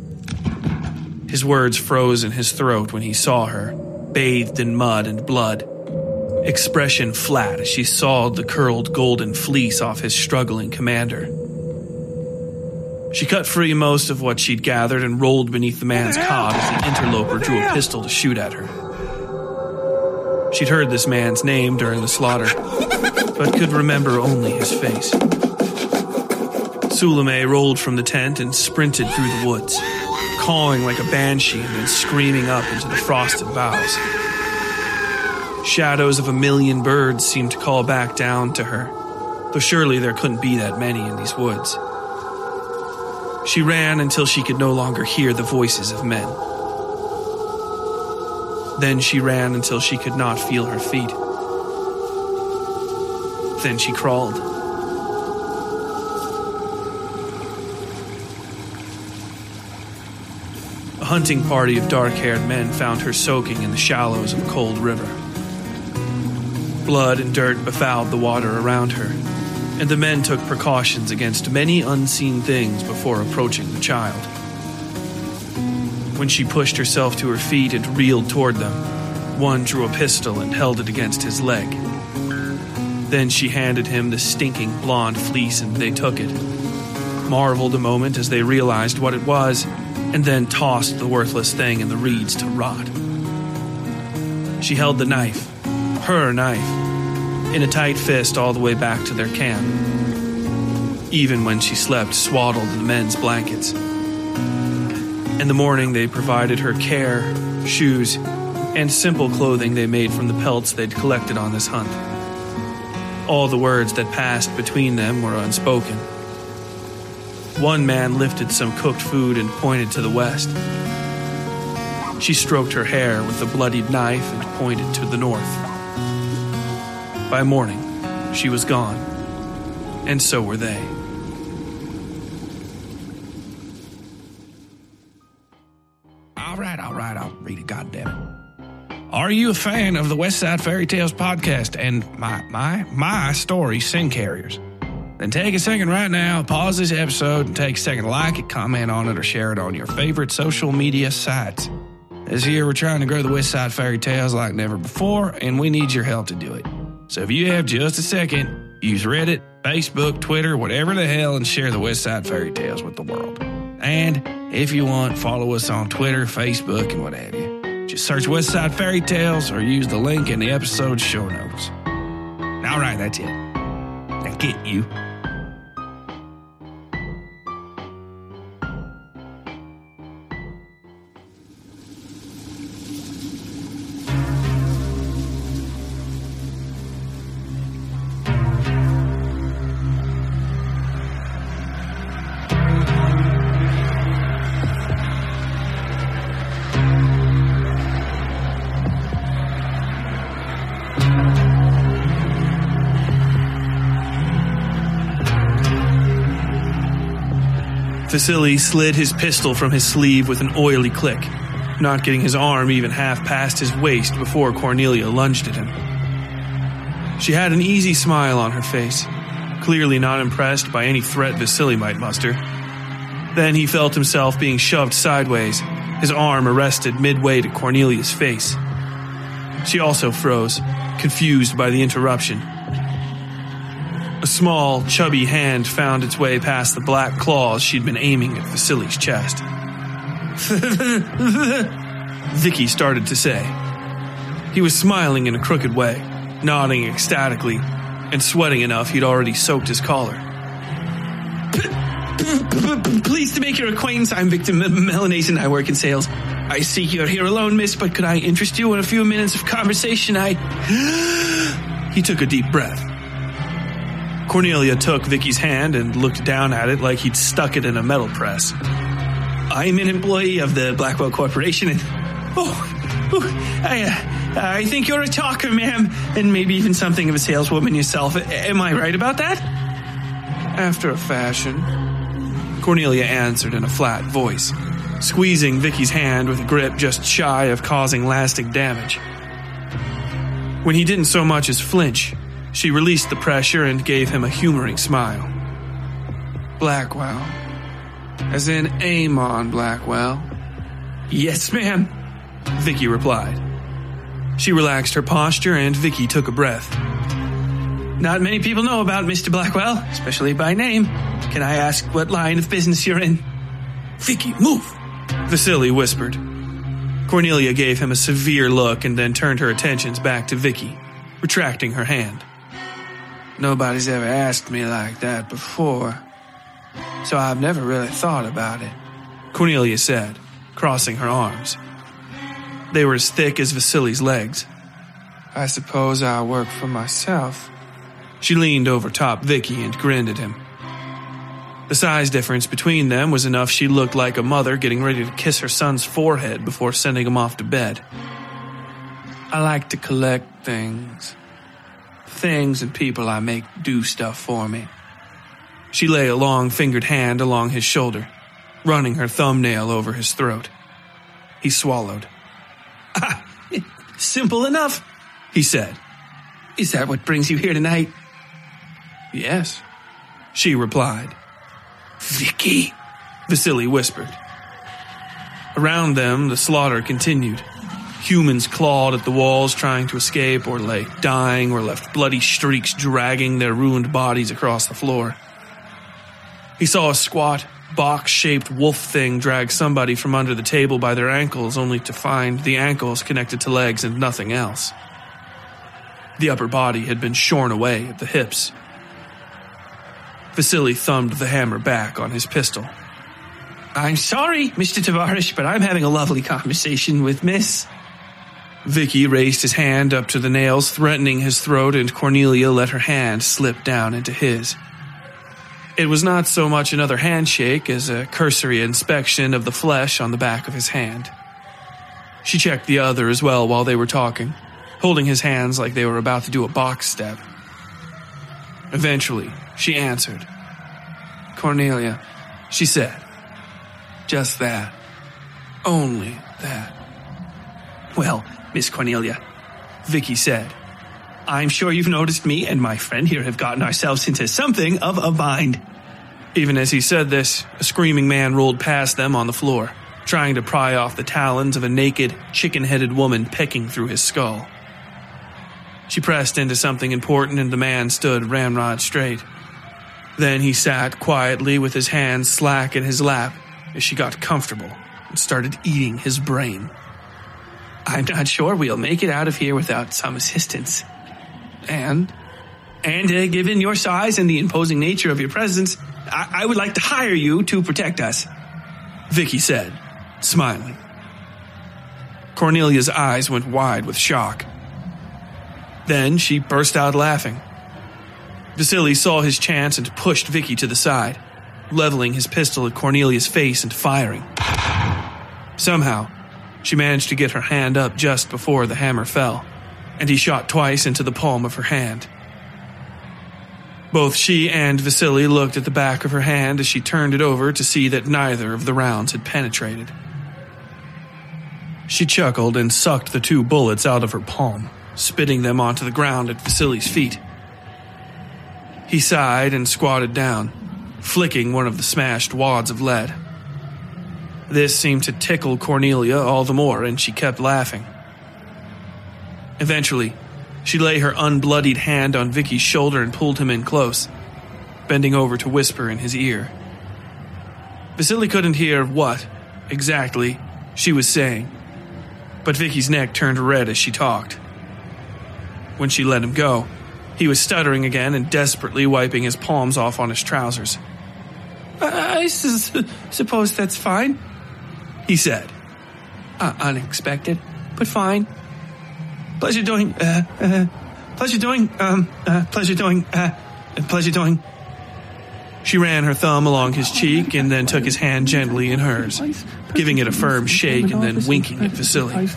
His words froze in his throat when he saw her, bathed in mud and blood, expression flat as she sawed the curled golden fleece off his struggling commander. She cut free most of what she'd gathered and rolled beneath the man's cot as the interloper drew a pistol to shoot at her. She'd heard this man's name during the slaughter, but could remember only his face. Sulome rolled from the tent and sprinted through the woods, cawing like a banshee and screaming up into the frosted boughs. Shadows of a million birds seemed to call back down to her, though surely there couldn't be that many in these woods. She ran until she could no longer hear the voices of men. Then she ran until she could not feel her feet. Then she crawled. A hunting party of dark haired men found her soaking in the shallows of a cold river. Blood and dirt befouled the water around her, and the men took precautions against many unseen things before approaching the child. When she pushed herself to her feet and reeled toward them, one drew a pistol and held it against his leg. Then she handed him the stinking blonde fleece and they took it, marveled a moment as they realized what it was, and then tossed the worthless thing in the reeds to rot. She held the knife, her knife, in a tight fist all the way back to their camp, even when she slept swaddled in the men's blankets. In the morning, they provided her care, shoes, and simple clothing they made from the pelts they'd collected on this hunt. All the words that passed between them were unspoken. One man lifted some cooked food and pointed to the west. She stroked her hair with the bloodied knife and pointed to the north. By morning, she was gone, and so were they. Are you a fan of the West Side Fairy Tales podcast and my my my story, Sin Carriers? Then take a second right now, pause this episode, and take a second to like it, comment on it, or share it on your favorite social media sites. This year, we're trying to grow the West Side Fairy Tales like never before, and we need your help to do it. So if you have just a second, use Reddit, Facebook, Twitter, whatever the hell, and share the West Side Fairy Tales with the world. And if you want, follow us on Twitter, Facebook, and what have you. Just search West Side Fairy Tales or use the link in the episode show notes. All right, that's it. Now get you. Vasily slid his pistol from his sleeve with an oily click, not getting his arm even half past his waist before Cornelia lunged at him. She had an easy smile on her face, clearly not impressed by any threat Vasily might muster. Then he felt himself being shoved sideways, his arm arrested midway to Cornelia's face. She also froze, confused by the interruption. A small, chubby hand found its way past the black claws she'd been aiming at Vasily's chest. <laughs> Vicky started to say. He was smiling in a crooked way, nodding ecstatically, and sweating enough he'd already soaked his collar. Pleased to make your acquaintance. I'm Victor Melanese and I work in sales. I see you're here alone, miss, but could I interest you in a few minutes of conversation? I. <gasps> he took a deep breath. Cornelia took Vicky's hand and looked down at it like he'd stuck it in a metal press. I'm an employee of the Blackwell Corporation and. Oh, I, uh, I think you're a talker, ma'am, and maybe even something of a saleswoman yourself. Am I right about that? After a fashion, Cornelia answered in a flat voice, squeezing Vicky's hand with a grip just shy of causing lasting damage. When he didn't so much as flinch, she released the pressure and gave him a humoring smile. Blackwell. As in Ammon Blackwell. Yes, ma'am, Vicky replied. She relaxed her posture and Vicky took a breath. Not many people know about Mr. Blackwell, especially by name. Can I ask what line of business you're in? Vicky, move! Vasily whispered. Cornelia gave him a severe look and then turned her attentions back to Vicky, retracting her hand. Nobody's ever asked me like that before, so I've never really thought about it, Cornelia said, crossing her arms. They were as thick as Vasily's legs. I suppose I'll work for myself. She leaned over top Vicky and grinned at him. The size difference between them was enough she looked like a mother getting ready to kiss her son's forehead before sending him off to bed. I like to collect things. Things and people I make do stuff for me. She lay a long fingered hand along his shoulder, running her thumbnail over his throat. He swallowed. Ah, <laughs> simple enough, he said. Is that what brings you here tonight? Yes, she replied. Vicky, Vasily whispered. Around them, the slaughter continued. Humans clawed at the walls trying to escape or lay dying or left bloody streaks dragging their ruined bodies across the floor. He saw a squat, box shaped wolf thing drag somebody from under the table by their ankles only to find the ankles connected to legs and nothing else. The upper body had been shorn away at the hips. Vasily thumbed the hammer back on his pistol. I'm sorry, Mr. Tovarish, but I'm having a lovely conversation with Miss. Vicky raised his hand up to the nails, threatening his throat, and Cornelia let her hand slip down into his. It was not so much another handshake as a cursory inspection of the flesh on the back of his hand. She checked the other as well while they were talking, holding his hands like they were about to do a box step. Eventually, she answered. Cornelia, she said. Just that. Only that. Well, Miss Cornelia, Vicky said. I'm sure you've noticed me and my friend here have gotten ourselves into something of a bind. Even as he said this, a screaming man rolled past them on the floor, trying to pry off the talons of a naked, chicken headed woman pecking through his skull. She pressed into something important and the man stood ramrod straight. Then he sat quietly with his hands slack in his lap as she got comfortable and started eating his brain. I'm not sure we'll make it out of here without some assistance. And? And uh, given your size and the imposing nature of your presence, I-, I would like to hire you to protect us. Vicky said, smiling. Cornelia's eyes went wide with shock. Then she burst out laughing. Vasily saw his chance and pushed Vicky to the side, leveling his pistol at Cornelia's face and firing. Somehow, she managed to get her hand up just before the hammer fell, and he shot twice into the palm of her hand. Both she and Vasily looked at the back of her hand as she turned it over to see that neither of the rounds had penetrated. She chuckled and sucked the two bullets out of her palm, spitting them onto the ground at Vasily's feet. He sighed and squatted down, flicking one of the smashed wads of lead. This seemed to tickle Cornelia all the more, and she kept laughing. Eventually, she lay her unbloodied hand on Vicky's shoulder and pulled him in close, bending over to whisper in his ear. Vasily couldn't hear what, exactly, she was saying, but Vicky's neck turned red as she talked. When she let him go, he was stuttering again and desperately wiping his palms off on his trousers. I su- suppose that's fine, he said. Uh, unexpected, but fine. Pleasure doing, uh, uh, pleasure doing, um, uh, pleasure doing, uh, pleasure doing. She She ran her thumb along his cheek and then took his hand gently in hers, giving it a firm shake and then winking at Vasily.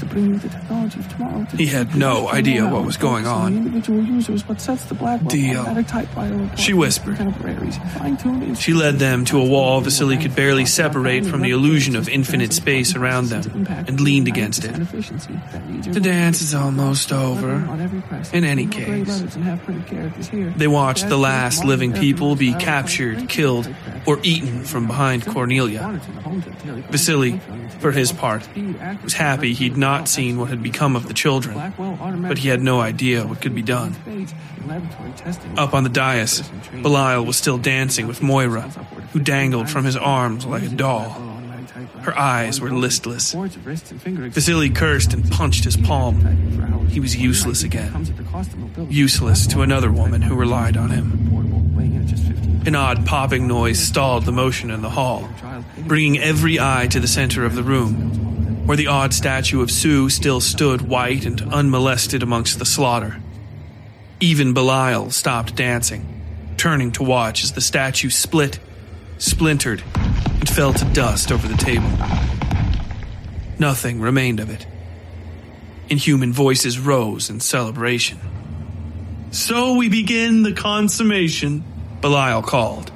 He had no idea what was going on. Deal. She whispered. She led them to a wall Vasily could barely separate from the illusion of infinite space around them and leaned against it. The dance is almost over. In any case, they watched the last living people be captured, killed, or eaten from behind Cornelia. Vasily, for his part, was happy he'd not seen what had become of the children, but he had no idea what could be done. Up on the dais, Belial was still dancing with Moira, who dangled from his arms like a doll. Her eyes were listless. Vasily cursed and punched his palm. He was useless again. Useless to another woman who relied on him. An odd popping noise stalled the motion in the hall, bringing every eye to the center of the room, where the odd statue of Su still stood white and unmolested amongst the slaughter. Even Belial stopped dancing, turning to watch as the statue split, splintered, and fell to dust over the table. Nothing remained of it. Inhuman voices rose in celebration. So we begin the consummation, Belial called.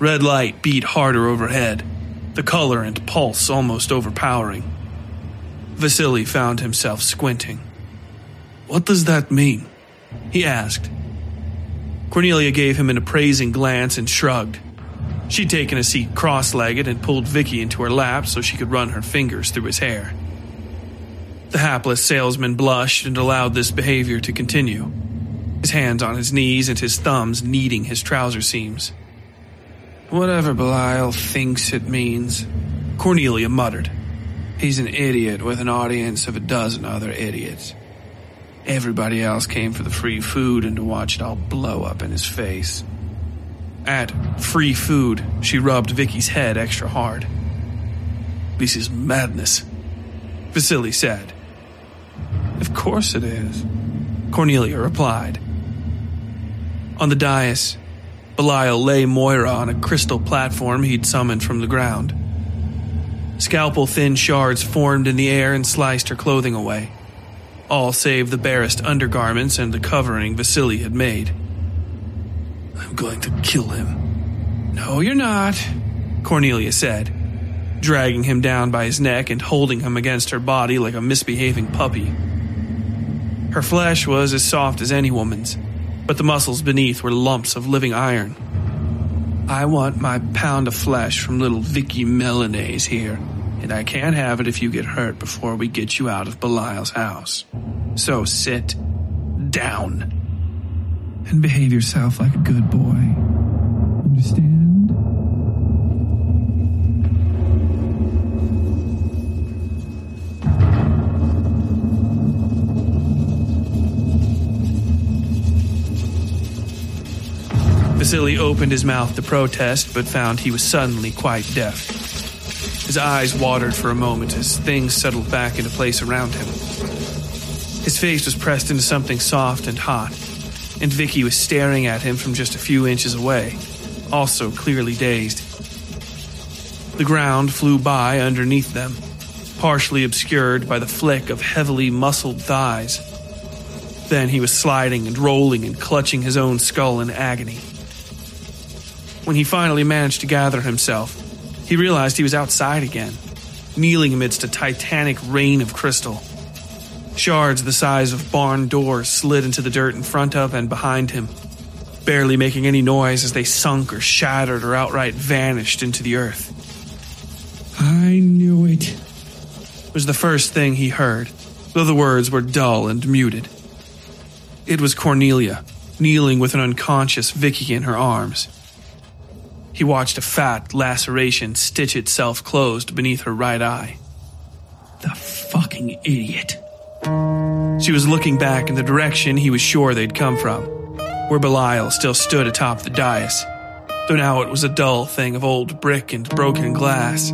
Red light beat harder overhead, the color and pulse almost overpowering. Vasily found himself squinting. What does that mean? He asked. Cornelia gave him an appraising glance and shrugged. She'd taken a seat cross legged and pulled Vicky into her lap so she could run her fingers through his hair. The hapless salesman blushed and allowed this behavior to continue, his hands on his knees and his thumbs kneading his trouser seams. Whatever Belial thinks it means, Cornelia muttered. He's an idiot with an audience of a dozen other idiots. Everybody else came for the free food and to watch it all blow up in his face. At free food, she rubbed Vicky's head extra hard. This is madness, Vasily said. Of course it is, Cornelia replied. On the dais, Belial lay Moira on a crystal platform he'd summoned from the ground. Scalpel thin shards formed in the air and sliced her clothing away, all save the barest undergarments and the covering Vasily had made. I'm going to kill him. No, you're not, Cornelia said, dragging him down by his neck and holding him against her body like a misbehaving puppy. Her flesh was as soft as any woman's, but the muscles beneath were lumps of living iron. I want my pound of flesh from little Vicky Milanese here, and I can't have it if you get hurt before we get you out of Belial's house. So sit down. And behave yourself like a good boy. Understand? Vasily opened his mouth to protest, but found he was suddenly quite deaf. His eyes watered for a moment as things settled back into place around him. His face was pressed into something soft and hot, and Vicky was staring at him from just a few inches away, also clearly dazed. The ground flew by underneath them, partially obscured by the flick of heavily muscled thighs. Then he was sliding and rolling and clutching his own skull in agony. When he finally managed to gather himself, he realized he was outside again, kneeling amidst a titanic rain of crystal. Shards the size of barn doors slid into the dirt in front of and behind him, barely making any noise as they sunk or shattered or outright vanished into the earth. I knew it, was the first thing he heard, though the words were dull and muted. It was Cornelia, kneeling with an unconscious Vicky in her arms. He watched a fat laceration stitch itself closed beneath her right eye. The fucking idiot. She was looking back in the direction he was sure they'd come from, where Belial still stood atop the dais, though now it was a dull thing of old brick and broken glass.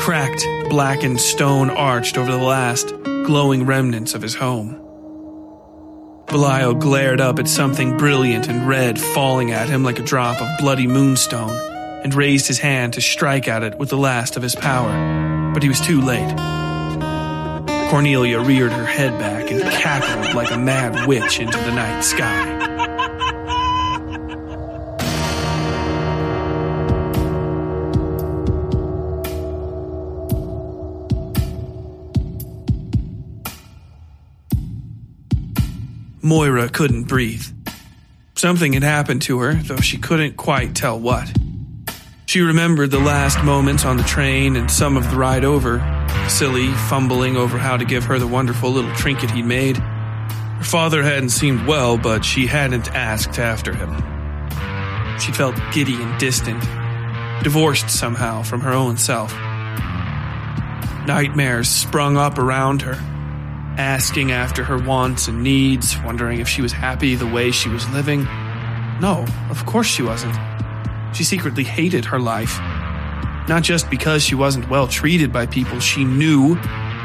Cracked, blackened stone arched over the last glowing remnants of his home. Belial glared up at something brilliant and red falling at him like a drop of bloody moonstone and raised his hand to strike at it with the last of his power, but he was too late. Cornelia reared her head back and cackled like a mad witch into the night sky. Moira couldn't breathe. Something had happened to her, though she couldn't quite tell what. She remembered the last moments on the train and some of the ride over, silly, fumbling over how to give her the wonderful little trinket he'd made. Her father hadn't seemed well, but she hadn't asked after him. She felt giddy and distant, divorced somehow from her own self. Nightmares sprung up around her, asking after her wants and needs, wondering if she was happy the way she was living. No, of course she wasn't. She secretly hated her life. Not just because she wasn't well treated by people she knew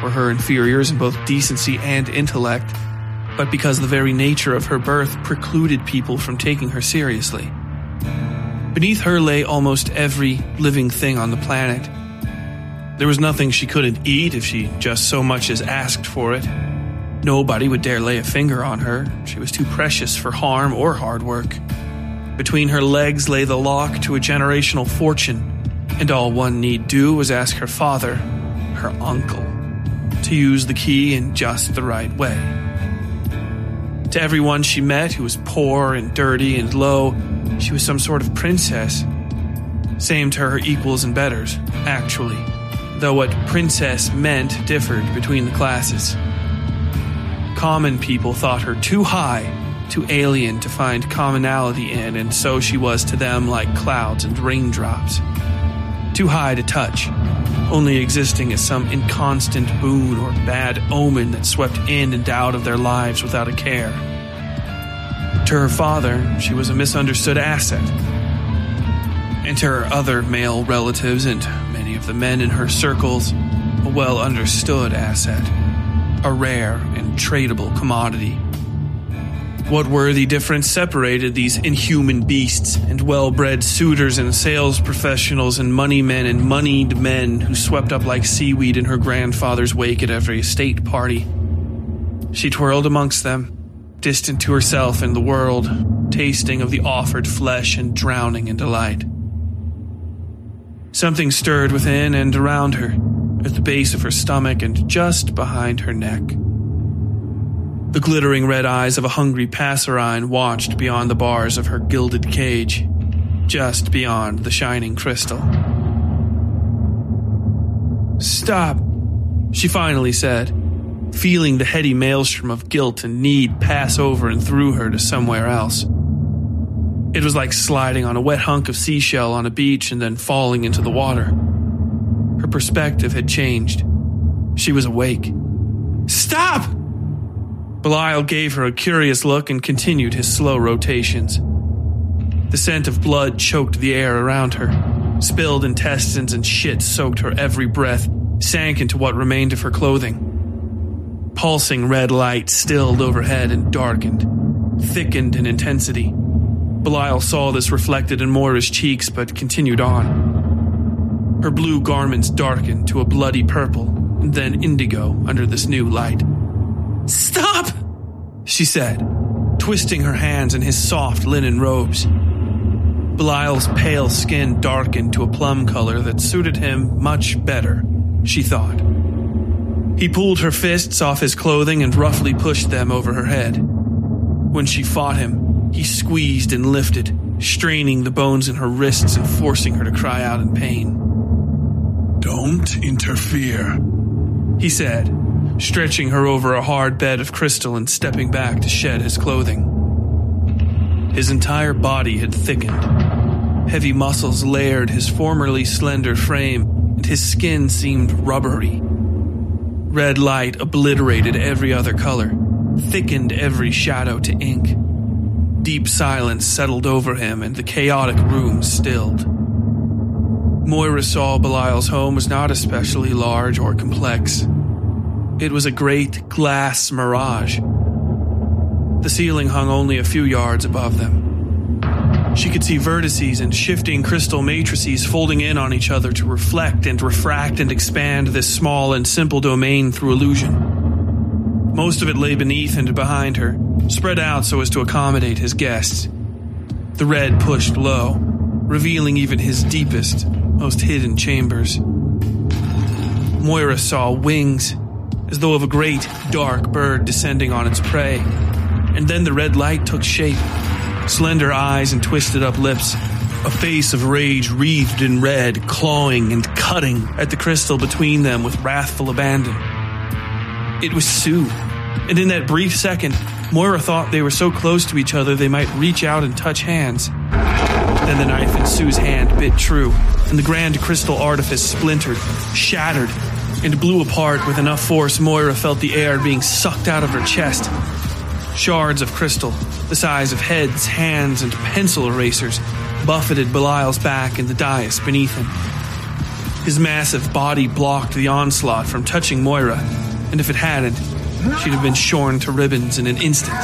were her inferiors in both decency and intellect, but because the very nature of her birth precluded people from taking her seriously. Beneath her lay almost every living thing on the planet. There was nothing she couldn't eat if she just so much as asked for it. Nobody would dare lay a finger on her. She was too precious for harm or hard work. Between her legs lay the lock to a generational fortune, and all one need do was ask her father, her uncle, to use the key in just the right way. To everyone she met who was poor and dirty and low, she was some sort of princess. Same to her equals and betters, actually, though what princess meant differed between the classes. Common people thought her too high, too alien to find commonality in, and so she was to them like clouds and raindrops. Too high to touch, only existing as some inconstant boon or bad omen that swept in and out of their lives without a care. To her father, she was a misunderstood asset. And to her other male relatives and many of the men in her circles, a well understood asset, a rare and tradable commodity. What worthy difference separated these inhuman beasts and well bred suitors and sales professionals and money men and moneyed men who swept up like seaweed in her grandfather's wake at every estate party? She twirled amongst them, distant to herself and the world, tasting of the offered flesh and drowning in delight. Something stirred within and around her, at the base of her stomach and just behind her neck. The glittering red eyes of a hungry passerine watched beyond the bars of her gilded cage, just beyond the shining crystal. Stop, she finally said, feeling the heady maelstrom of guilt and need pass over and through her to somewhere else. It was like sliding on a wet hunk of seashell on a beach and then falling into the water. Her perspective had changed. She was awake. Stop! Belial gave her a curious look and continued his slow rotations. The scent of blood choked the air around her. Spilled intestines and shit soaked her every breath, sank into what remained of her clothing. Pulsing red light stilled overhead and darkened, thickened in intensity. Belial saw this reflected in Moira's cheeks but continued on. Her blue garments darkened to a bloody purple, and then indigo under this new light. Stop! She said, twisting her hands in his soft linen robes. Belial's pale skin darkened to a plum color that suited him much better, she thought. He pulled her fists off his clothing and roughly pushed them over her head. When she fought him, he squeezed and lifted, straining the bones in her wrists and forcing her to cry out in pain. Don't interfere, he said, stretching her over a hard bed of crystal and stepping back to shed his clothing. His entire body had thickened. Heavy muscles layered his formerly slender frame, and his skin seemed rubbery. Red light obliterated every other color, thickened every shadow to ink. Deep silence settled over him, and the chaotic room stilled. Moira saw Belial's home was not especially large or complex. It was a great glass mirage. The ceiling hung only a few yards above them. She could see vertices and shifting crystal matrices folding in on each other to reflect and refract and expand this small and simple domain through illusion. Most of it lay beneath and behind her, spread out so as to accommodate his guests. The red pushed low, revealing even his deepest, most hidden chambers. Moira saw wings, as though of a great, dark bird descending on its prey. And then the red light took shape slender eyes and twisted up lips, a face of rage wreathed in red, clawing and cutting at the crystal between them with wrathful abandon. It was Su, and in that brief second, Moira thought they were so close to each other they might reach out and touch hands. Then the knife in Su's hand bit true, and the grand crystal artifice splintered, shattered, and blew apart with enough force Moira felt the air being sucked out of her chest. Shards of crystal, the size of heads, hands, and pencil erasers, buffeted Belial's back and the dais beneath him. His massive body blocked the onslaught from touching Moira, and if it hadn't, she'd have been shorn to ribbons in an instant.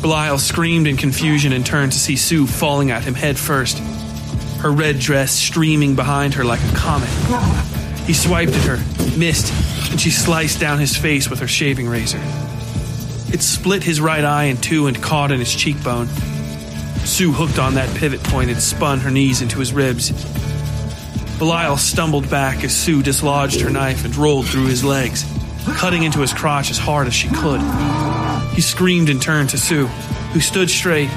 Belial screamed in confusion and turned to see Su falling at him head first, her red dress streaming behind her like a comet. He swiped at her, missed, and she sliced down his face with her shaving razor. It split his right eye in two and caught in his cheekbone. Su hooked on that pivot point and spun her knees into his ribs. Belial stumbled back as Su dislodged her knife and rolled through his legs, cutting into his crotch as hard as she could. He screamed and turned to Su, who stood straight,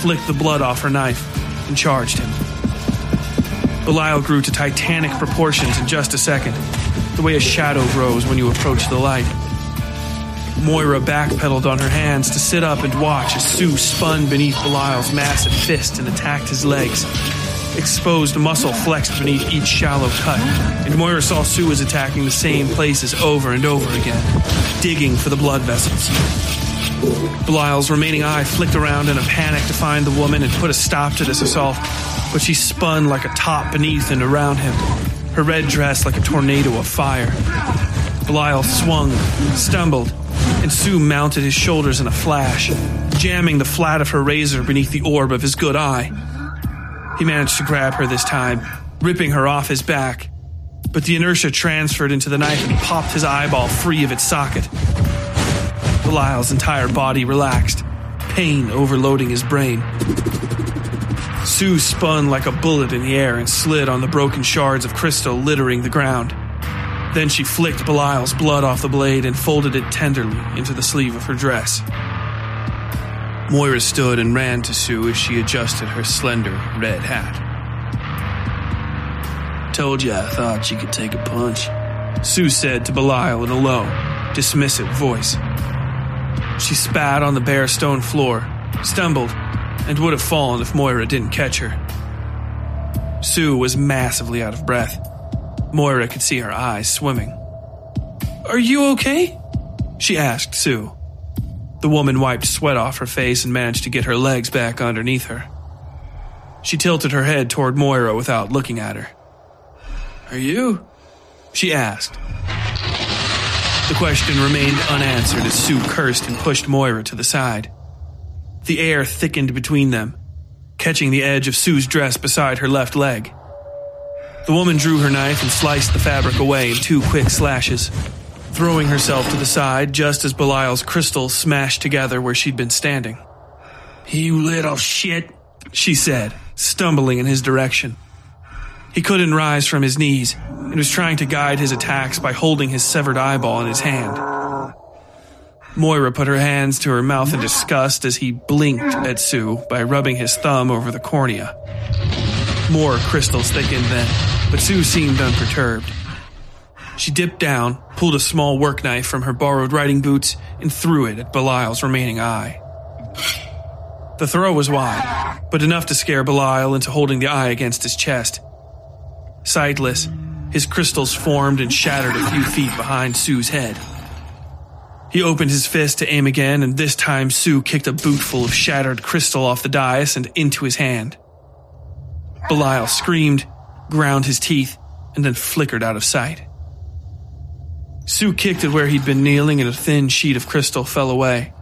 flicked the blood off her knife, and charged him. Belial grew to titanic proportions in just a second, the way a shadow grows when you approach the light. Moira backpedaled on her hands to sit up and watch as Su spun beneath Belial's massive fist and attacked his legs. Exposed muscle flexed beneath each shallow cut, and Moira saw Su was attacking the same places over and over again, digging for the blood vessels. Belial's remaining eye flicked around in a panic to find the woman and put a stop to this assault, but she spun like a top beneath and around him, her red dress like a tornado of fire. Belial swung, stumbled, and Su mounted his shoulders in a flash, jamming the flat of her razor beneath the orb of his good eye. He managed to grab her this time, ripping her off his back, but the inertia transferred into the knife and popped his eyeball free of its socket. Belial's entire body relaxed, pain overloading his brain. Su spun like a bullet in the air and slid on the broken shards of crystal littering the ground. Then she flicked Belial's blood off the blade and folded it tenderly into the sleeve of her dress. Moira stood and ran to Su as she adjusted her slender red hat. Told you I thought you could take a punch, Su said to Belial in a low, dismissive voice. She spat on the bare stone floor, stumbled, and would have fallen if Moira didn't catch her. Su was massively out of breath. Moira could see her eyes swimming. Are you okay? She asked Sue. The woman wiped sweat off her face and managed to get her legs back underneath her. She tilted her head toward Moira without looking at her. Are you? She asked. The question remained unanswered as Su cursed and pushed Moira to the side. The air thickened between them, catching the edge of Su's dress beside her left leg. The woman drew her knife and sliced the fabric away in two quick slashes, throwing herself to the side just as Belial's crystal smashed together where she'd been standing. You little shit, she said, stumbling in his direction. He couldn't rise from his knees and was trying to guide his attacks by holding his severed eyeball in his hand. Moira put her hands to her mouth in disgust as he blinked at Su by rubbing his thumb over the cornea. More crystals thickened then, but Su seemed unperturbed. She dipped down, pulled a small work knife from her borrowed riding boots, and threw it at Belial's remaining eye. The throw was wide, but enough to scare Belial into holding the eye against his chest. Sightless, his crystals formed and shattered a few feet behind Su's head. He opened his fist to aim again, and this time Su kicked a bootful of shattered crystal off the dais and into his hand. Belial screamed, ground his teeth, and then flickered out of sight. Su kicked at where he'd been kneeling, and a thin sheet of crystal fell away,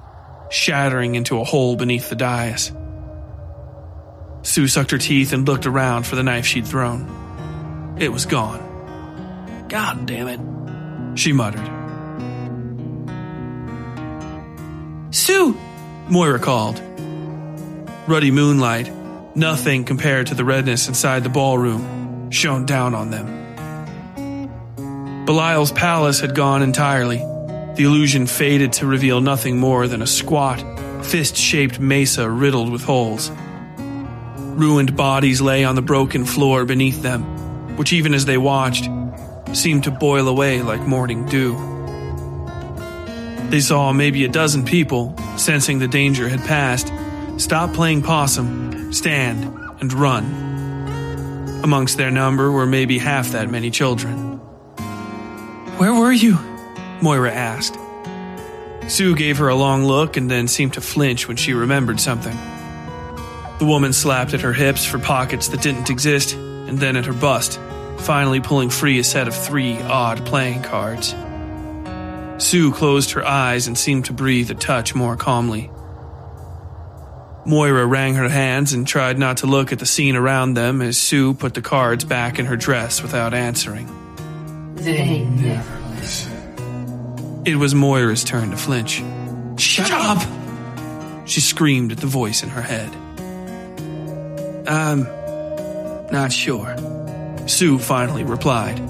shattering into a hole beneath the dais. Su sucked her teeth and looked around for the knife she'd thrown. It was gone. God damn it. She muttered. Su! Moira called. Ruddy moonlight, nothing compared to the redness inside the ballroom, shone down on them. Belial's palace had gone entirely. The illusion faded to reveal nothing more than a squat, fist shaped mesa riddled with holes. Ruined bodies lay on the broken floor beneath them, which, even as they watched, seemed to boil away like morning dew. They saw maybe a dozen people, sensing the danger had passed, stop playing possum, stand, and run. Amongst their number were maybe half that many children. Where were you? Moira asked. Su gave her a long look and then seemed to flinch when she remembered something. The woman slapped at her hips for pockets that didn't exist, and then at her bust, finally pulling free a set of three odd playing cards. Su closed her eyes and seemed to breathe a touch more calmly. Moira wrung her hands and tried not to look at the scene around them as Sue put the cards back in her dress without answering. They never listen. It was Moira's turn to flinch. Shut up! She screamed at the voice in her head. I'm not sure. Su finally replied.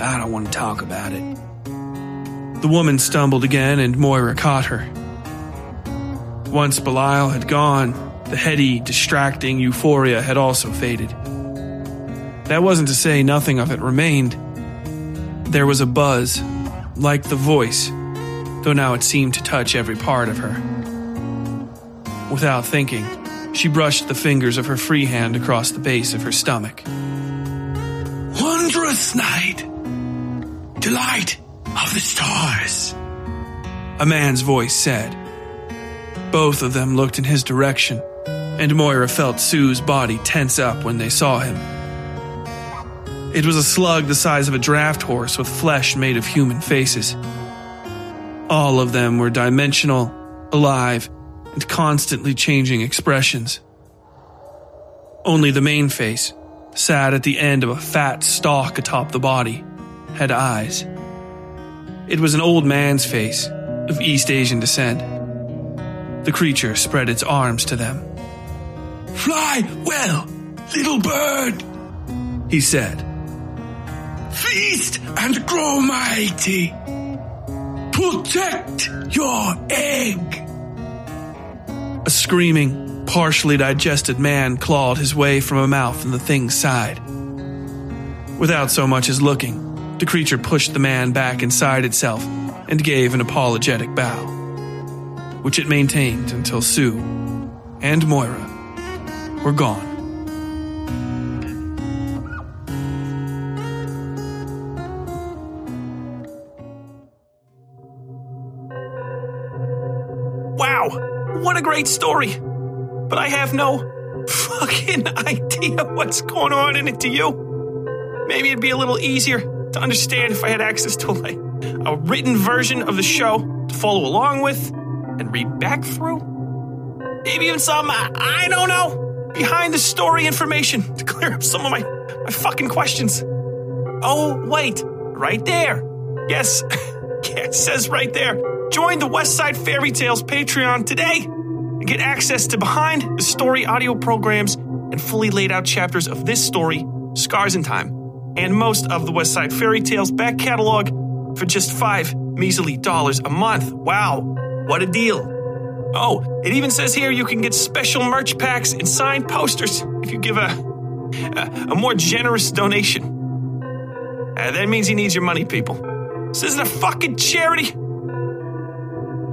I don't want to talk about it. The woman stumbled again and Moira caught her. Once Belial had gone, the heady, distracting euphoria had also faded. That wasn't to say nothing of it remained. There was a buzz, like the voice, though now it seemed to touch every part of her. Without thinking, she brushed the fingers of her free hand across the base of her stomach. Wondrous night! Delight of the stars! A man's voice said. Both of them looked in his direction, and Moira felt Su's body tense up when they saw him. It was a slug the size of a draft horse with flesh made of human faces. All of them were dimensional, alive, and constantly changing expressions. Only the main face, sat at the end of a fat stalk atop the body, had eyes. It was an old man's face, of East Asian descent. The creature spread its arms to them. Fly well, little bird, He said, feast and grow mighty. Protect your egg. A screaming, partially digested man clawed his way from a mouth in the thing's side. Without so much as looking, the creature pushed the man back inside itself and gave an apologetic bow, which it maintained until Su and Moira were gone. What a great story. But I have no fucking <laughs> idea what's going on in it to you. Maybe it'd be a little easier to understand if I had access to like a written version of the show to follow along with and read back through. Maybe even some, I, don't know, behind the story information to clear up some of my, my fucking questions. Oh, wait, right there. Yes, <laughs> yeah, it says right there. Join the Westside Fairytales Patreon today and get access to behind the story audio programs and fully laid out chapters of this story, Scars in Time, and most of the Westside Fairytales back catalog for just five measly dollars a month. Wow, what a deal! Oh, it even says here you can get special merch packs and signed posters if you give a a, a more generous donation. Uh, that means he needs your money, people. This isn't a fucking charity.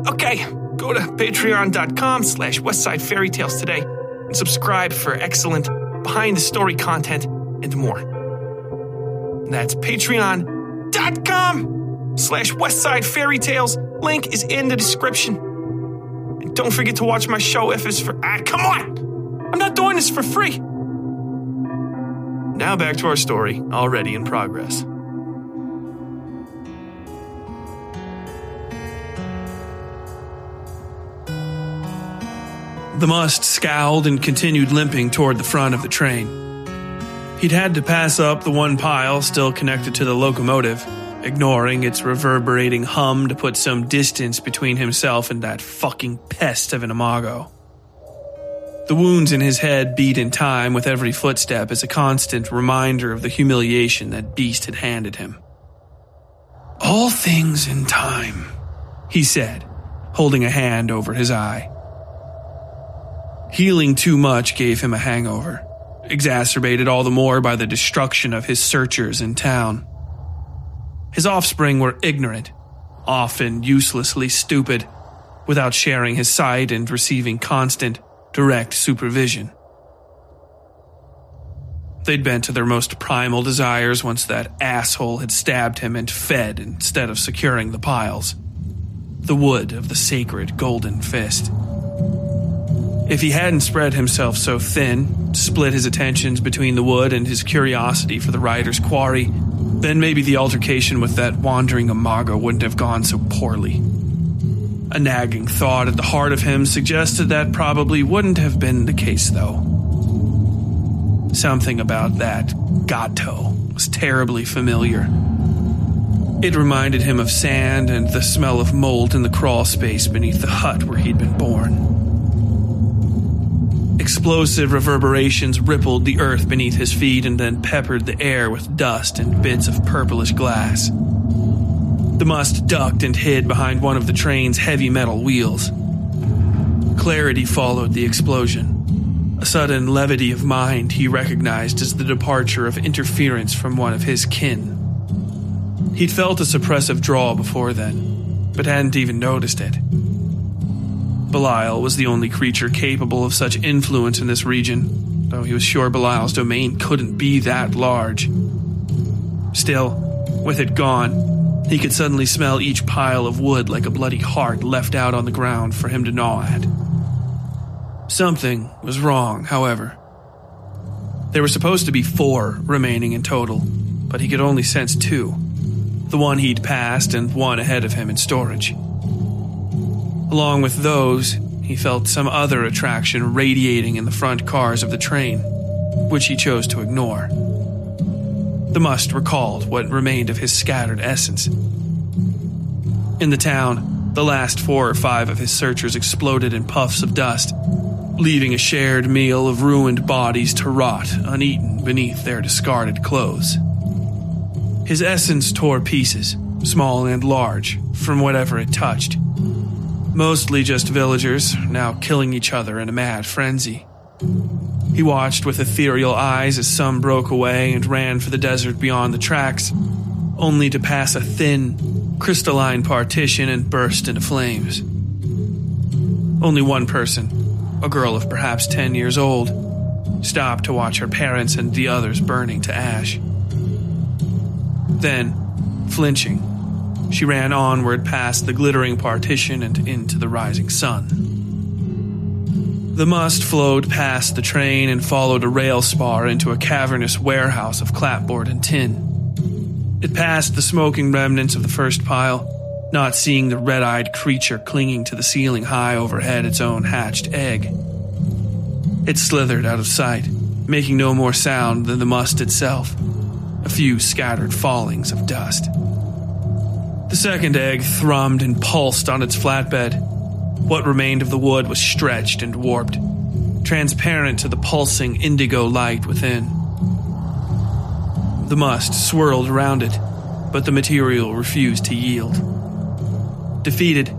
Okay, go to patreon.com slash westside fairy tales today and subscribe for excellent behind the story content and more. That's patreon.com slash westside fairy tales. Link is in the description. And don't forget to watch my show if it's for ah, come on! I'm not doing this for free. Now back to our story, already in progress. The must scowled and continued limping toward the front of the train. He'd had to pass up the one pile still connected to the locomotive, ignoring its reverberating hum to put some distance between himself and that fucking pest of an imago. The wounds in his head beat in time with every footstep as a constant reminder of the humiliation that beast had handed him. All things in time, he said, holding a hand over his eye. Healing too much gave him a hangover, exacerbated all the more by the destruction of his searchers in town. His offspring were ignorant, often uselessly stupid, without sharing his sight and receiving constant, direct supervision. They'd bent to their most primal desires once that asshole had stabbed him and fed instead of securing the piles. The wood of the sacred golden fist. If he hadn't spread himself so thin, split his attentions between the wood and his curiosity for the rider's quarry, then maybe the altercation with that wandering imago wouldn't have gone so poorly. A nagging thought at the heart of him suggested that probably wouldn't have been the case, though. Something about that gato was terribly familiar. It reminded him of sand and the smell of mold in the crawl space beneath the hut where he'd been born. Explosive reverberations rippled the earth beneath his feet and then peppered the air with dust and bits of purplish glass. The must ducked and hid behind one of the train's heavy metal wheels. Clarity followed the explosion. A sudden levity of mind he recognized as the departure of interference from one of his kin. He'd felt a suppressive draw before then, but hadn't even noticed it. Belial was the only creature capable of such influence in this region, though he was sure Belial's domain couldn't be that large. Still, with it gone, he could suddenly smell each pile of wood like a bloody heart left out on the ground for him to gnaw at. Something was wrong, however. There were supposed to be four remaining in total, but he could only sense two the one he'd passed and one ahead of him in storage. Along with those, he felt some other attraction radiating in the front cars of the train, which he chose to ignore. The must recalled what remained of his scattered essence. In the town, the last four or five of his searchers exploded in puffs of dust, leaving a shared meal of ruined bodies to rot uneaten beneath their discarded clothes. His essence tore pieces, small and large, from whatever it touched. Mostly just villagers, now killing each other in a mad frenzy. He watched with ethereal eyes as some broke away and ran for the desert beyond the tracks, only to pass a thin, crystalline partition and burst into flames. Only one person, a girl of perhaps 10 years old, stopped to watch her parents and the others burning to ash. Then, flinching, she ran onward past the glittering partition and into the rising sun. The must flowed past the train and followed a rail spar into a cavernous warehouse of clapboard and tin. It passed the smoking remnants of the first pile, not seeing the red eyed creature clinging to the ceiling high overhead its own hatched egg. It slithered out of sight, making no more sound than the must itself, a few scattered fallings of dust. The second egg thrummed and pulsed on its flatbed what remained of the wood was stretched and warped, transparent to the pulsing indigo light within. The must swirled around it, but the material refused to yield. Defeated,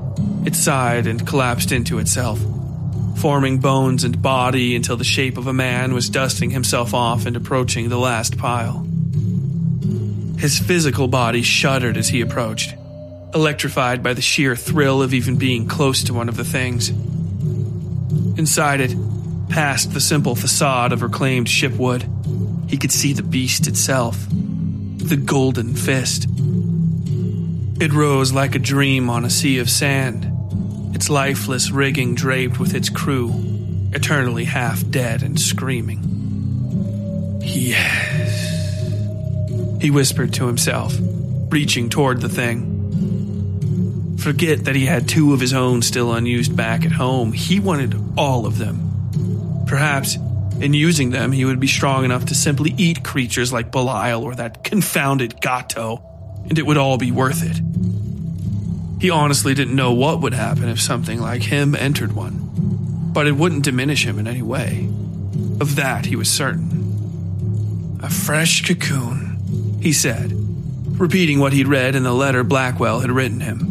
it sighed and collapsed into itself, forming bones and body until the shape of a man was dusting himself off and approaching the last pile. His physical body shuddered as he approached electrified by the sheer thrill of even being close to one of the things. Inside it, past the simple facade of reclaimed shipwood, he could see the beast itself the golden fist. It rose like a dream on a sea of sand, its lifeless rigging draped with its crew, eternally half dead and screaming. Yes. He whispered to himself, reaching toward the thing. Forget that he had two of his own still unused back at home. He wanted all of them. Perhaps in using them, he would be strong enough to simply eat creatures like Belial or that confounded Gato, and it would all be worth it. He honestly didn't know what would happen if something like him entered one, but it wouldn't diminish him in any way. Of that he was certain. A fresh cocoon, he said, repeating what he'd read in the letter Blackwell had written him.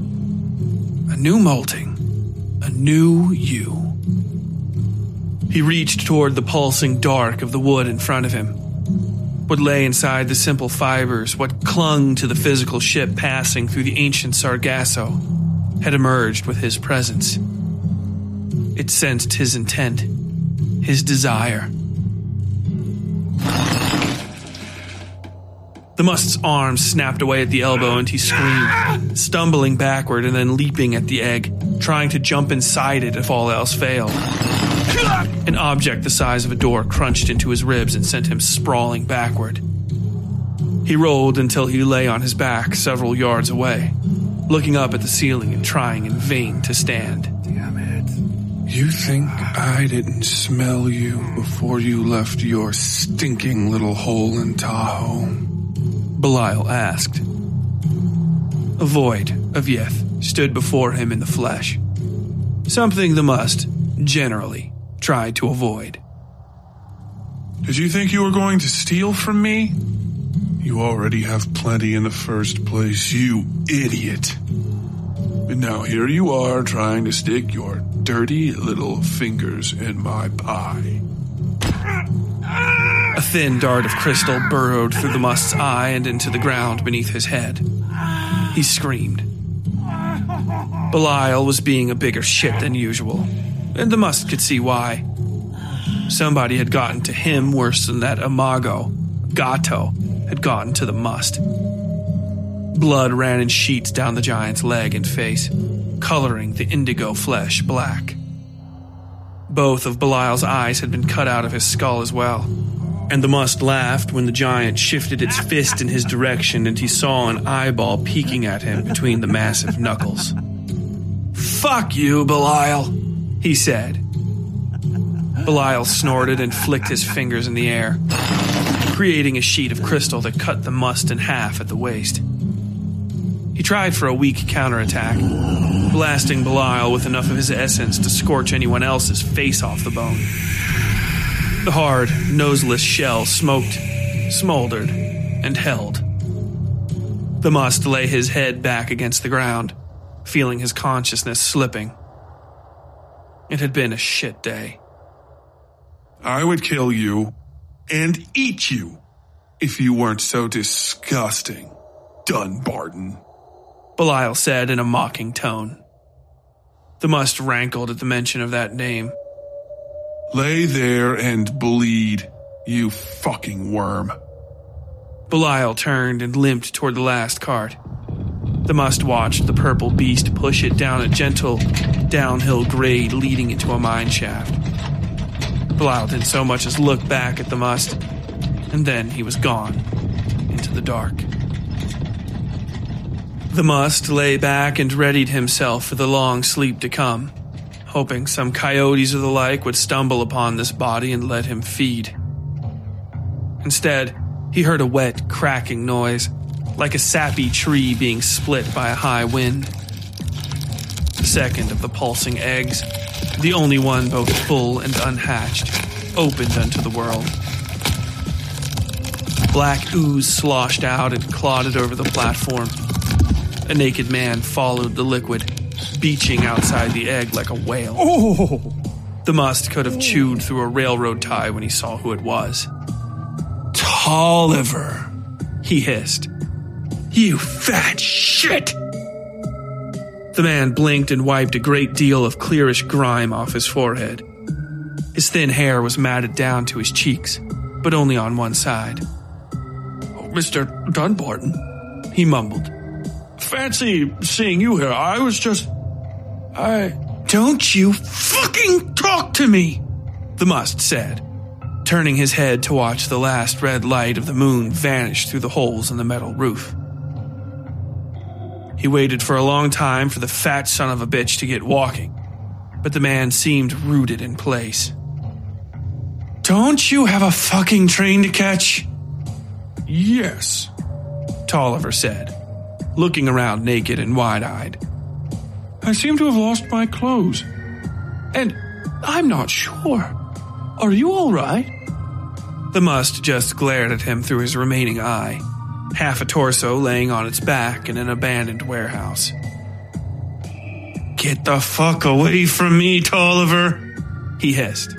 A new molting, a new you. He reached toward the pulsing dark of the wood in front of him. What lay inside the simple fibers, what clung to the physical ship passing through the ancient Sargasso, had emerged with his presence. It sensed his intent, his desire. The must's arms snapped away at the elbow and he screamed, stumbling backward and then leaping at the egg, trying to jump inside it if all else failed. An object the size of a door crunched into his ribs and sent him sprawling backward. He rolled until he lay on his back several yards away, looking up at the ceiling and trying in vain to stand. Damn it. You think I didn't smell you before you left your stinking little hole in Tahoe? Belial asked. A void of Yeth stood before him in the flesh. Something the must, generally, try to avoid. Did you think you were going to steal from me? You already have plenty in the first place, you idiot. And now here you are trying to stick your dirty little fingers in my pie. A thin dart of crystal burrowed through the must's eye and into the ground beneath his head. He screamed. Belial was being a bigger shit than usual, and the must could see why. Somebody had gotten to him worse than that Imago, Gato, had gotten to the must. Blood ran in sheets down the giant's leg and face, coloring the indigo flesh black. Both of Belial's eyes had been cut out of his skull as well, and the must laughed when the giant shifted its fist in his direction and he saw an eyeball peeking at him between the massive knuckles. Fuck you, Belial, he said. Belial snorted and flicked his fingers in the air, creating a sheet of crystal that cut the must in half at the waist. He tried for a weak counterattack, blasting Belial with enough of his essence to scorch anyone else's face off the bone. The hard, noseless shell smoked, smoldered, and held. The must lay his head back against the ground, feeling his consciousness slipping. It had been a shit day. I would kill you and eat you if you weren't so disgusting, Dunbarton. Belial said in a mocking tone. The must rankled at the mention of that name. Lay there and bleed, you fucking worm. Belial turned and limped toward the last cart. The must watched the purple beast push it down a gentle, downhill grade leading into a mine shaft. Belial didn't so much as look back at the must, and then he was gone into the dark. The must lay back and readied himself for the long sleep to come hoping some coyotes or the like would stumble upon this body and let him feed. Instead, he heard a wet, cracking noise, like a sappy tree being split by a high wind. The second of the pulsing eggs, the only one both full and unhatched, opened unto the world. Black ooze sloshed out and clotted over the platform. A naked man followed the liquid, beaching outside the egg like a whale. Oh! The must could have chewed through a railroad tie when he saw who it was. Tolliver, he hissed. You fat shit! The man blinked and wiped a great deal of clearish grime off his forehead. His thin hair was matted down to his cheeks, but only on one side. Oh, Mr. Dunbarton, he mumbled. Fancy seeing you here. I was just. I. Don't you fucking talk to me! The must said, turning his head to watch the last red light of the moon vanish through the holes in the metal roof. He waited for a long time for the fat son of a bitch to get walking, but the man seemed rooted in place. Don't you have a fucking train to catch? Yes, Tolliver said, looking around naked and wide eyed. I seem to have lost my clothes. And I'm not sure. Are you all right? The must just glared at him through his remaining eye, half a torso laying on its back in an abandoned warehouse. Get the fuck away from me, Tolliver, he hissed.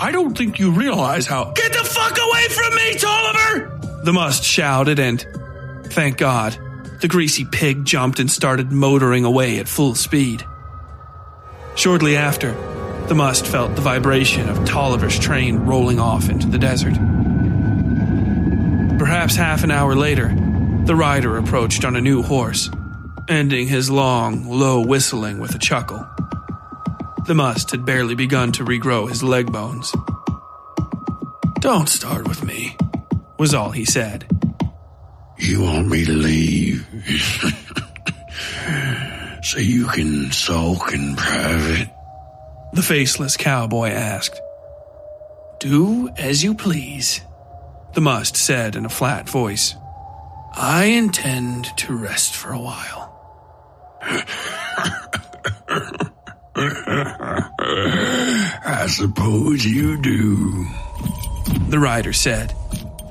I don't think you realize how. Get the fuck away from me, Tolliver! The must shouted, and thank God, the greasy pig jumped and started motoring away at full speed. Shortly after, the must felt the vibration of Tolliver's train rolling off into the desert. Perhaps half an hour later, the rider approached on a new horse, ending his long, low whistling with a chuckle. The must had barely begun to regrow his leg bones. Don't start with me, was all he said. You want me to leave? <laughs> so you can sulk in private? The faceless cowboy asked. Do as you please, the must said in a flat voice. I intend to rest for a while. <laughs> I suppose you do. The rider said,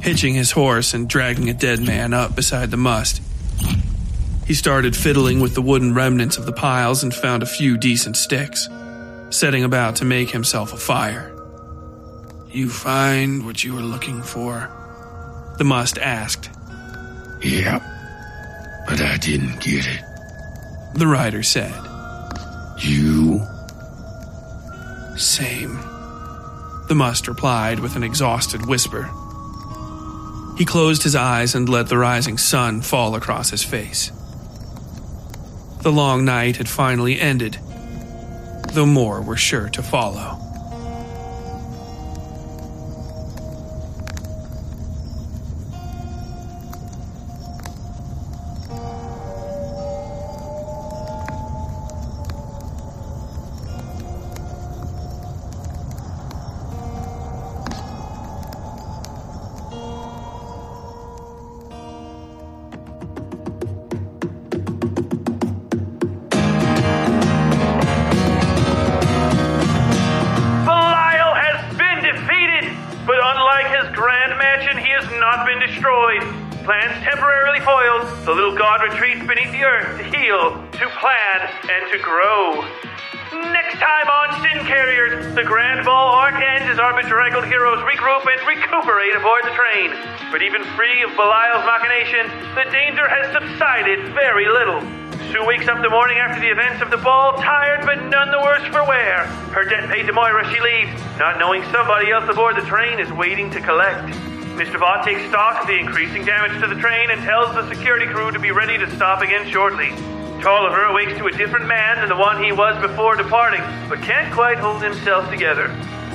hitching his horse and dragging a dead man up beside the must. He started fiddling with the wooden remnants of the piles and found a few decent sticks, setting about to make himself a fire. You find what you were looking for? The must asked. Yep, but I didn't get it. The rider said. You? Same. The must replied with an exhausted whisper. He closed his eyes and let the rising sun fall across his face. The long night had finally ended, though more were sure to follow. God retreats beneath the earth to heal, to plan, and to grow. Next time on Sin Carriers, the Grand Ball arc ends as our bedraggled heroes regroup and recuperate aboard the train. But even free of Belial's machination, the danger has subsided very little. Su wakes up the morning after the events of the ball, tired but none the worse for wear. Her debt paid to Moira, she leaves, not knowing somebody else aboard the train is waiting to collect. Mr. Vaught takes stock of the increasing damage to the train and tells the security crew to be ready to stop again shortly. Tolliver awakes to a different man than the one he was before departing, but can't quite hold himself together.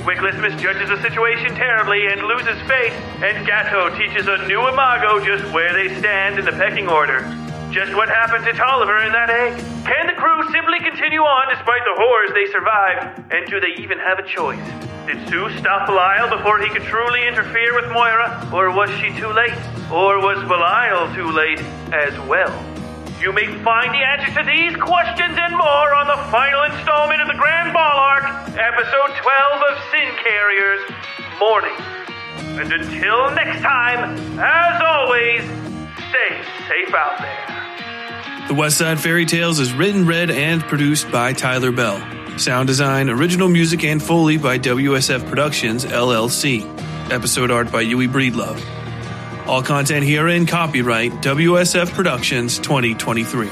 Wickless misjudges the situation terribly and loses faith, and Gatto teaches a new imago just where they stand in the pecking order. Just what happened to Tolliver in that egg? Can the crew simply continue on despite the horrors they survived? And do they even have a choice? Did Su stop Belial before he could truly interfere with Moira? Or was she too late? Or was Belial too late as well? You may find the answers to these questions and more on the final installment of the Grand Ball Arc, episode 12 of Sin Carriers Morning. And until next time, as always, stay safe out there. The Westside Fairytales is written, read, and produced by Tyler Bell. Sound design, original music, and Foley by WSF Productions, LLC. Episode art by Yui Breedlove. All content herein copyright WSF Productions 2023.